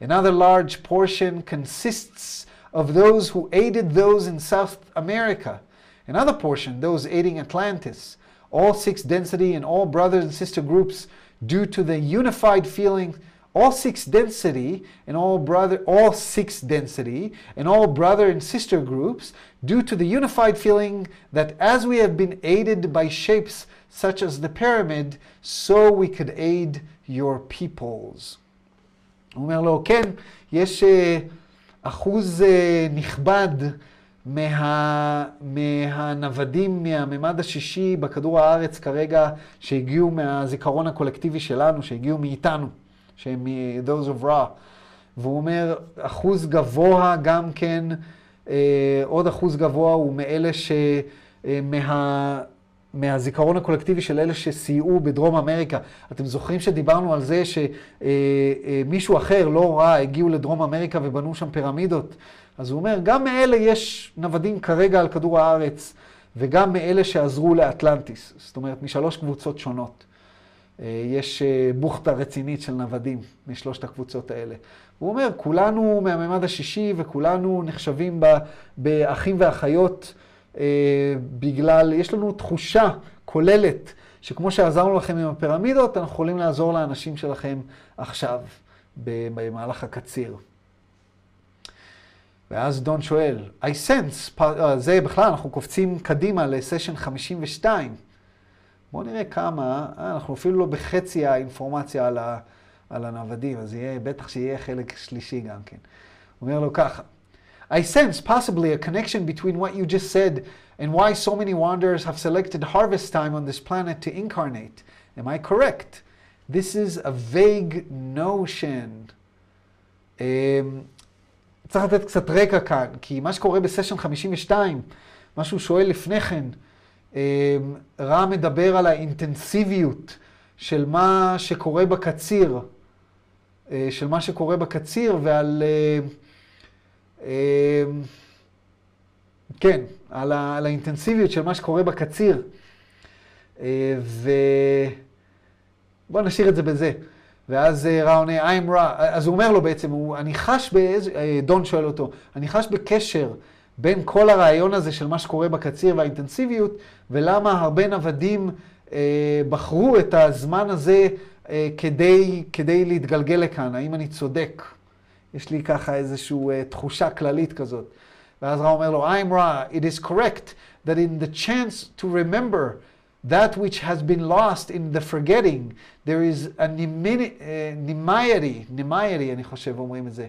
Another large portion consists of those who aided those in South America. Another portion, those aiding Atlantis. All six density and all brothers and sister groups due to the unified feeling all six density and all brother all six density and all brother and sister groups due to the unified feeling that as we have been aided by shapes such as the pyramid so we could aid your peoples. הוא אומר לו, כן, יש אה, אחוז אה, נכבד מה, מהנוודים מהממד השישי בכדור הארץ כרגע, שהגיעו מהזיכרון הקולקטיבי שלנו, שהגיעו מאיתנו, שהם מ-those of raw. והוא אומר, אחוז גבוה גם כן, אה, עוד אחוז גבוה הוא מאלה ש... אה, מה... מהזיכרון הקולקטיבי של אלה שסייעו בדרום אמריקה. אתם זוכרים שדיברנו על זה שמישהו אחר, לא רע, הגיעו לדרום אמריקה ובנו שם פירמידות? אז הוא אומר, גם מאלה יש נוודים כרגע על כדור הארץ, וגם מאלה שעזרו לאטלנטיס. זאת אומרת, משלוש קבוצות שונות. אה, יש אה, בוכטה רצינית של נוודים משלושת הקבוצות האלה. הוא אומר, כולנו מהממד השישי וכולנו נחשבים ב, באחים ואחיות. אה, בגלל, יש לנו תחושה כוללת שכמו שעזרנו לכם עם הפירמידות, אנחנו יכולים לעזור לאנשים שלכם עכשיו, במהלך הקציר. ואז דון שואל, I sense, זה בכלל, אנחנו קופצים קדימה לסשן 52. בואו נראה כמה, אנחנו אפילו לא בחצי האינפורמציה על, ה, על הנוודים, אז יהיה, בטח שיהיה חלק שלישי גם כן. הוא אומר לו ככה, I sense possibly a connection between what you just said and why so many wanderers have selected harvest time on this planet to incarnate. Am I correct? This is a vague notion. Um, צריך לתת קצת רקע כאן, כי מה שקורה בסשן 52, מה שהוא שואל לפני כן, רע מדבר על האינטנסיביות של מה שקורה בקציר, אה, של מה שקורה בקציר ועל... אה, אה, כן, על, ה, על האינטנסיביות של מה שקורה בקציר. אה, ובואו נשאיר את זה בזה. ואז אה, רע עונה, I'm רע. אז הוא אומר לו בעצם, הוא, אני חש באיזה, אה, דון שואל אותו, אני חש בקשר בין כל הרעיון הזה של מה שקורה בקציר והאינטנסיביות, ולמה הרבה נוודים אה, בחרו את הזמן הזה אה, כדי, כדי להתגלגל לכאן. האם אני צודק? יש לי ככה איזושהי אה, תחושה כללית כזאת. ואז רע אומר לו, I'm רע, it is correct that in the chance to remember that which has been lost in the forgetting, there is a nimiety, nimiety, אני חושב אומרים את זה.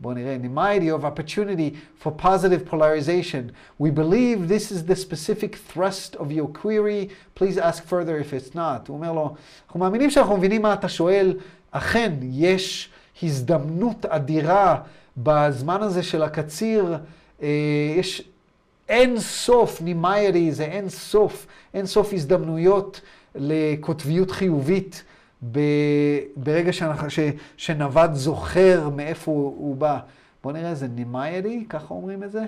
בואו נראה, nimiety of opportunity for positive polarization. We believe this is the specific thrust of your query, please ask further if it's not. הוא אומר לו, אנחנו מאמינים שאנחנו מבינים מה אתה שואל, אכן יש הזדמנות אדירה בזמן הזה של הקציר, אה, יש אין סוף, נימיירי זה אין סוף, אין סוף הזדמנויות לקוטביות חיובית ברגע שאנחנו, ש, שנווד זוכר מאיפה הוא, הוא בא. בואו נראה, זה nimiety, ככה אומרים את זה?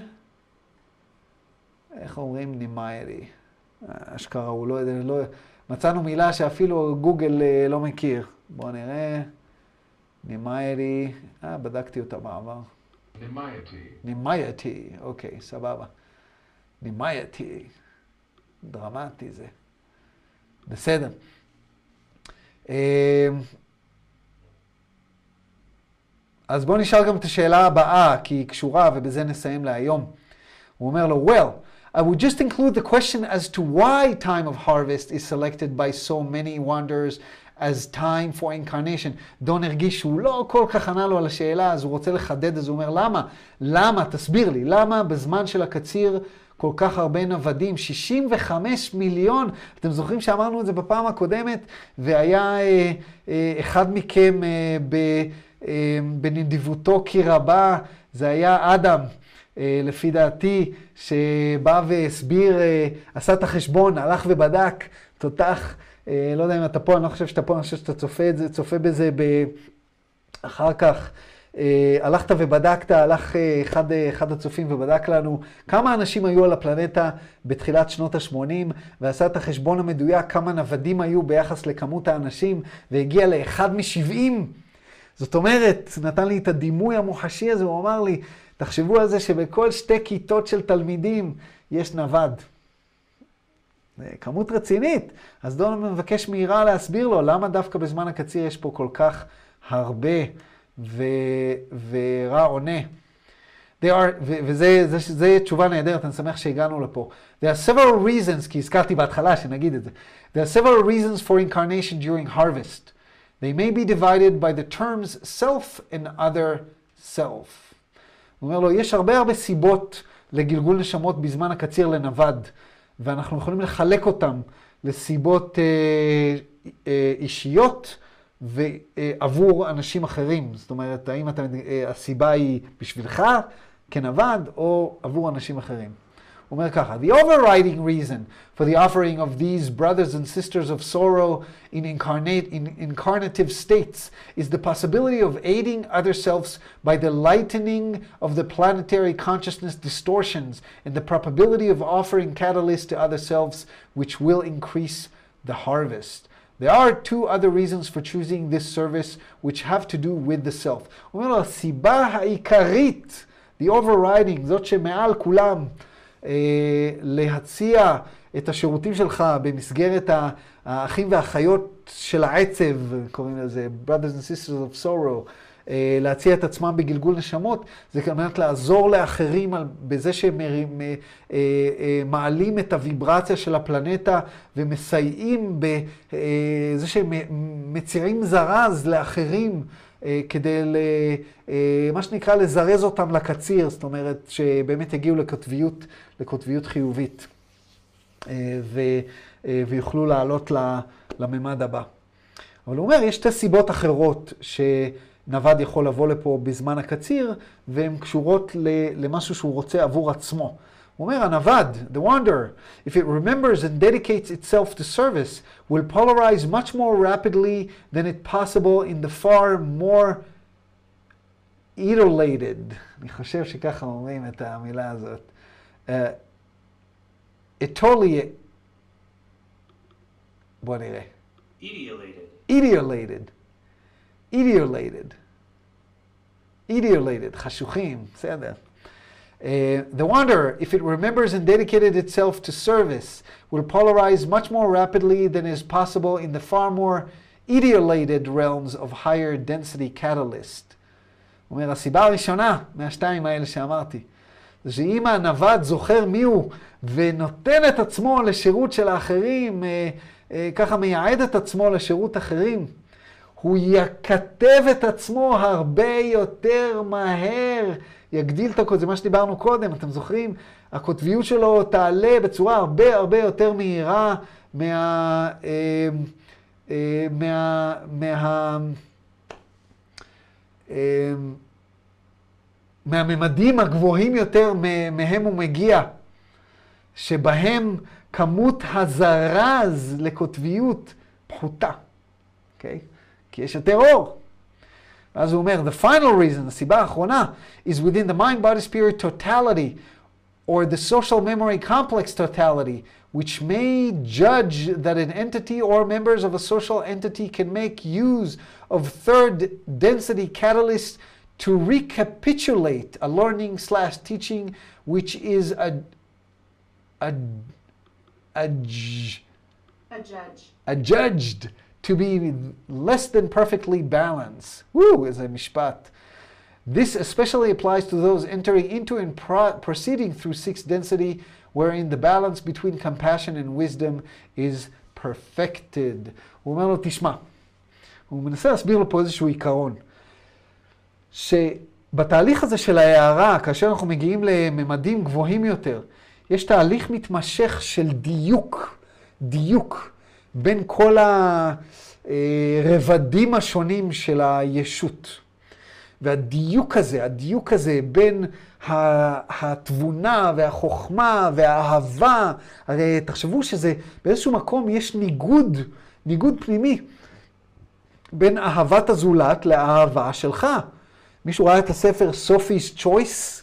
איך אומרים nimiety? אשכרה, הוא לא יודע, לא... מצאנו מילה שאפילו גוגל אה, לא מכיר. בואו נראה. nimiety, אה, בדקתי אותה בעבר. Nimiety. Nimiety, אוקיי, סבבה. Nimiety, דרמטי זה. בסדר. אה, אז בואו נשאל גם את השאלה הבאה, כי היא קשורה, ובזה נסיים להיום. הוא אומר לו, well, I would just include the question as to why time of harvest is selected by so many wanderers as time for incarnation. דון הרגיש שהוא לא כל כך ענה לו על השאלה, אז הוא רוצה לחדד, אז הוא אומר, למה? למה? תסביר לי, למה בזמן של הקציר כל כך הרבה נוודים? 65 מיליון, אתם זוכרים שאמרנו את זה בפעם הקודמת, והיה אה, אה, אחד מכם אה, ב, אה, בנדיבותו כי רבה, זה היה אדם. אה, לפי דעתי, שבא והסביר, אה, עשה את החשבון, הלך ובדק, תותח, אה, לא יודע אם אתה פה, אני לא חושב שאתה פה, אני חושב שאתה צופה, צופה בזה. אחר כך. הלכת ובדקת, הלך אחד, אחד הצופים ובדק לנו כמה אנשים היו על הפלנטה בתחילת שנות ה-80, ועשה את החשבון המדויק כמה נוודים היו ביחס לכמות האנשים, והגיע לאחד מ-70. זאת אומרת, נתן לי את הדימוי המוחשי הזה, הוא אמר לי, תחשבו על זה שבכל שתי כיתות של תלמידים יש נווד. כמות רצינית. אז דון מבקש מהירה להסביר לו למה דווקא בזמן הקציר יש פה כל כך הרבה, ו... ורע עונה. וזו תשובה נהדרת, אני שמח שהגענו לפה. There are several reasons, כי הזכרתי בהתחלה שנגיד את זה. There are several reasons for incarnation during harvest. They may be divided by the terms self and other self. הוא אומר לו, יש הרבה הרבה סיבות לגלגול נשמות בזמן הקציר לנווד, ואנחנו יכולים לחלק אותם לסיבות אה, אה, אישיות ועבור אנשים אחרים. זאת אומרת, האם אתה, אה, הסיבה היא בשבילך כנווד או עבור אנשים אחרים. הוא אומר ככה, The overriding reason for the offering of these brothers and sisters of sorrow in, incarnate, in incarnative states is the possibility of aiding other selves by the lightening of the planetary consciousness distortions and the probability of offering catalyst to other selves which will increase the harvest. There are two other reasons for choosing this service which have to do with the self. אומר לו, הסיבה העיקרית, the overriding, זאת שמעל כולם, אה, להציע את השירותים שלך במסגרת האחים והאחיות של העצב, קוראים לזה Brothers and Sisters of Sorrow, אה, להציע את עצמם בגלגול נשמות, זה על מנת לעזור לאחרים על, בזה שהם אה, מעלים את הוויברציה של הפלנטה ומסייעים בזה שהם מציעים זרז לאחרים. כדי, מה שנקרא, לזרז אותם לקציר, זאת אומרת, שבאמת יגיעו לקוטביות, לקוטביות חיובית, ו, ויוכלו לעלות לממד הבא. אבל הוא אומר, יש שתי סיבות אחרות שנווד יכול לבוא לפה בזמן הקציר, והן קשורות למשהו שהוא רוצה עבור עצמו. הוא אומר, הנווד, the wonder, if it remembers and dedicates itself to service, will polarize much more rapidly than it possible in the far more etiolated, אני חושב שככה אומרים את המילה הזאת. Uh, etiolated, בוא נראה. Etiolated. etiolated, Etiolated, etiolated, חשוכים, בסדר. Uh, the wonder, if it remembers and dedicated itself to service, will polarize much more rapidly than is possible in the far more etiolated realms of higher density catalyst. הוא אומר, הסיבה הראשונה מהשתיים האלה שאמרתי, זה שאם הנווד זוכר מי הוא ונותן את עצמו לשירות של האחרים, אה, אה, ככה מייעד את עצמו לשירות אחרים, הוא יכתב את עצמו הרבה יותר מהר, יגדיל את הקוד, זה מה שדיברנו קודם, אתם זוכרים? הקוטביות שלו תעלה בצורה הרבה הרבה יותר מהירה מה... אה, אה, מה... מה... אה, מהממדים הגבוהים יותר מהם הוא מגיע, שבהם כמות הזרז לקוטביות פחותה, אוקיי? Okay? כי יש יותר אור. ואז הוא אומר, the final reason, הסיבה האחרונה, is within the mind, body, spirit totality, or the social memory complex totality, which may judge that an entity or members of a social entity can make use of third density catalysts to recapitulate a learning slash teaching which is a, a, a, A judge. adjudged To be less than perfectly balanced. Woo, is a mishpat. This especially applies to those entering into and pro- proceeding through sixth density, wherein the balance between compassion and wisdom is perfected. הוא אומר לו, תשמע, הוא מנסה להסביר לו פה איזשהו עיקרון, שבתהליך הזה של ההערה, כאשר אנחנו מגיעים לממדים גבוהים יותר, יש תהליך מתמשך של דיוק, דיוק, בין כל הרבדים השונים של הישות. והדיוק הזה, הדיוק הזה בין התבונה והחוכמה והאהבה, הרי תחשבו שזה באיזשהו מקום יש ניגוד, ניגוד פנימי בין אהבת הזולת לאהבה שלך. מישהו ראה את הספר סופי's choice?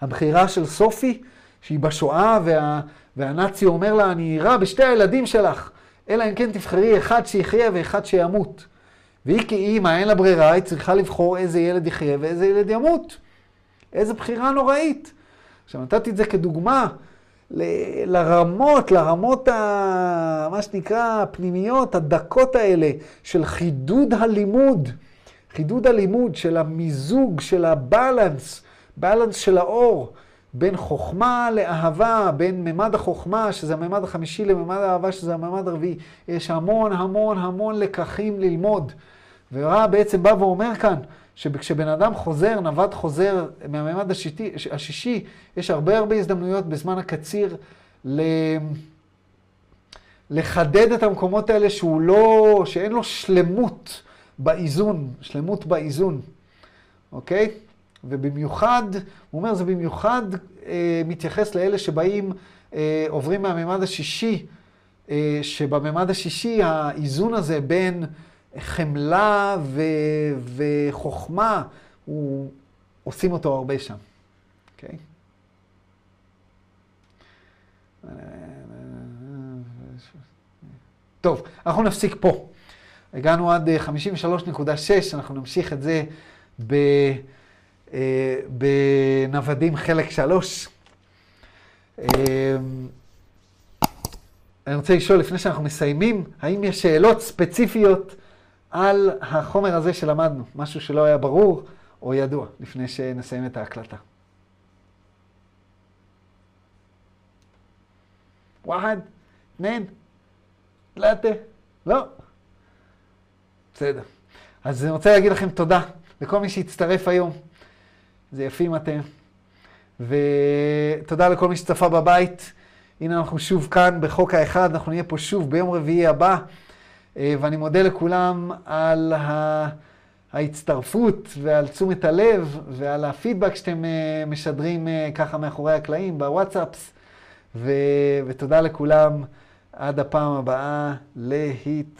הבחירה של סופי, שהיא בשואה וה, והנאצי אומר לה, אני אירה בשתי הילדים שלך, אלא אם כן תבחרי אחד שיחיה ואחד שימות. והיא כאימא, אין לה ברירה, היא צריכה לבחור איזה ילד יחיה ואיזה ילד ימות. איזה בחירה נוראית. עכשיו, נתתי את זה כדוגמה ל- לרמות, לרמות, ה... מה שנקרא, הפנימיות, הדקות האלה, של חידוד הלימוד. חידוד הלימוד של המיזוג, של הבלנס, בלנס של האור, בין חוכמה לאהבה, בין ממד החוכמה, שזה הממד החמישי, לממד האהבה, שזה הממד הרביעי. יש המון המון המון לקחים ללמוד. ורע בעצם בא ואומר כאן, שכשבן אדם חוזר, נווד חוזר מהממד השישי, השישי, יש הרבה הרבה הזדמנויות בזמן הקציר ל... לחדד את המקומות האלה שהוא לא, שאין לו שלמות באיזון, שלמות באיזון, אוקיי? ובמיוחד, הוא אומר, זה במיוחד אה, מתייחס לאלה שבאים, אה, עוברים מהממד השישי, אה, שבממד השישי האיזון הזה בין חמלה ו, וחוכמה, הוא, עושים אותו הרבה שם, אוקיי? טוב, אנחנו נפסיק פה. הגענו עד 53.6, אנחנו נמשיך את זה ב, אה, בנוודים חלק 3. אה, אני רוצה לשאול, לפני שאנחנו מסיימים, האם יש שאלות ספציפיות על החומר הזה שלמדנו? משהו שלא היה ברור או ידוע, לפני שנסיים את ההקלטה. וואחד, אתנין, תלתה, לא. בסדר. אז אני רוצה להגיד לכם תודה לכל מי שהצטרף היום. זה יפים אתם. ותודה לכל מי שצפה בבית. הנה אנחנו שוב כאן בחוק האחד, אנחנו נהיה פה שוב ביום רביעי הבא. אה, ואני מודה לכולם על ההצטרפות ועל תשומת הלב ועל הפידבק שאתם אה, משדרים אה, ככה מאחורי הקלעים בוואטסאפס. ו... ותודה לכולם. עד הפעם הבאה, להתראות.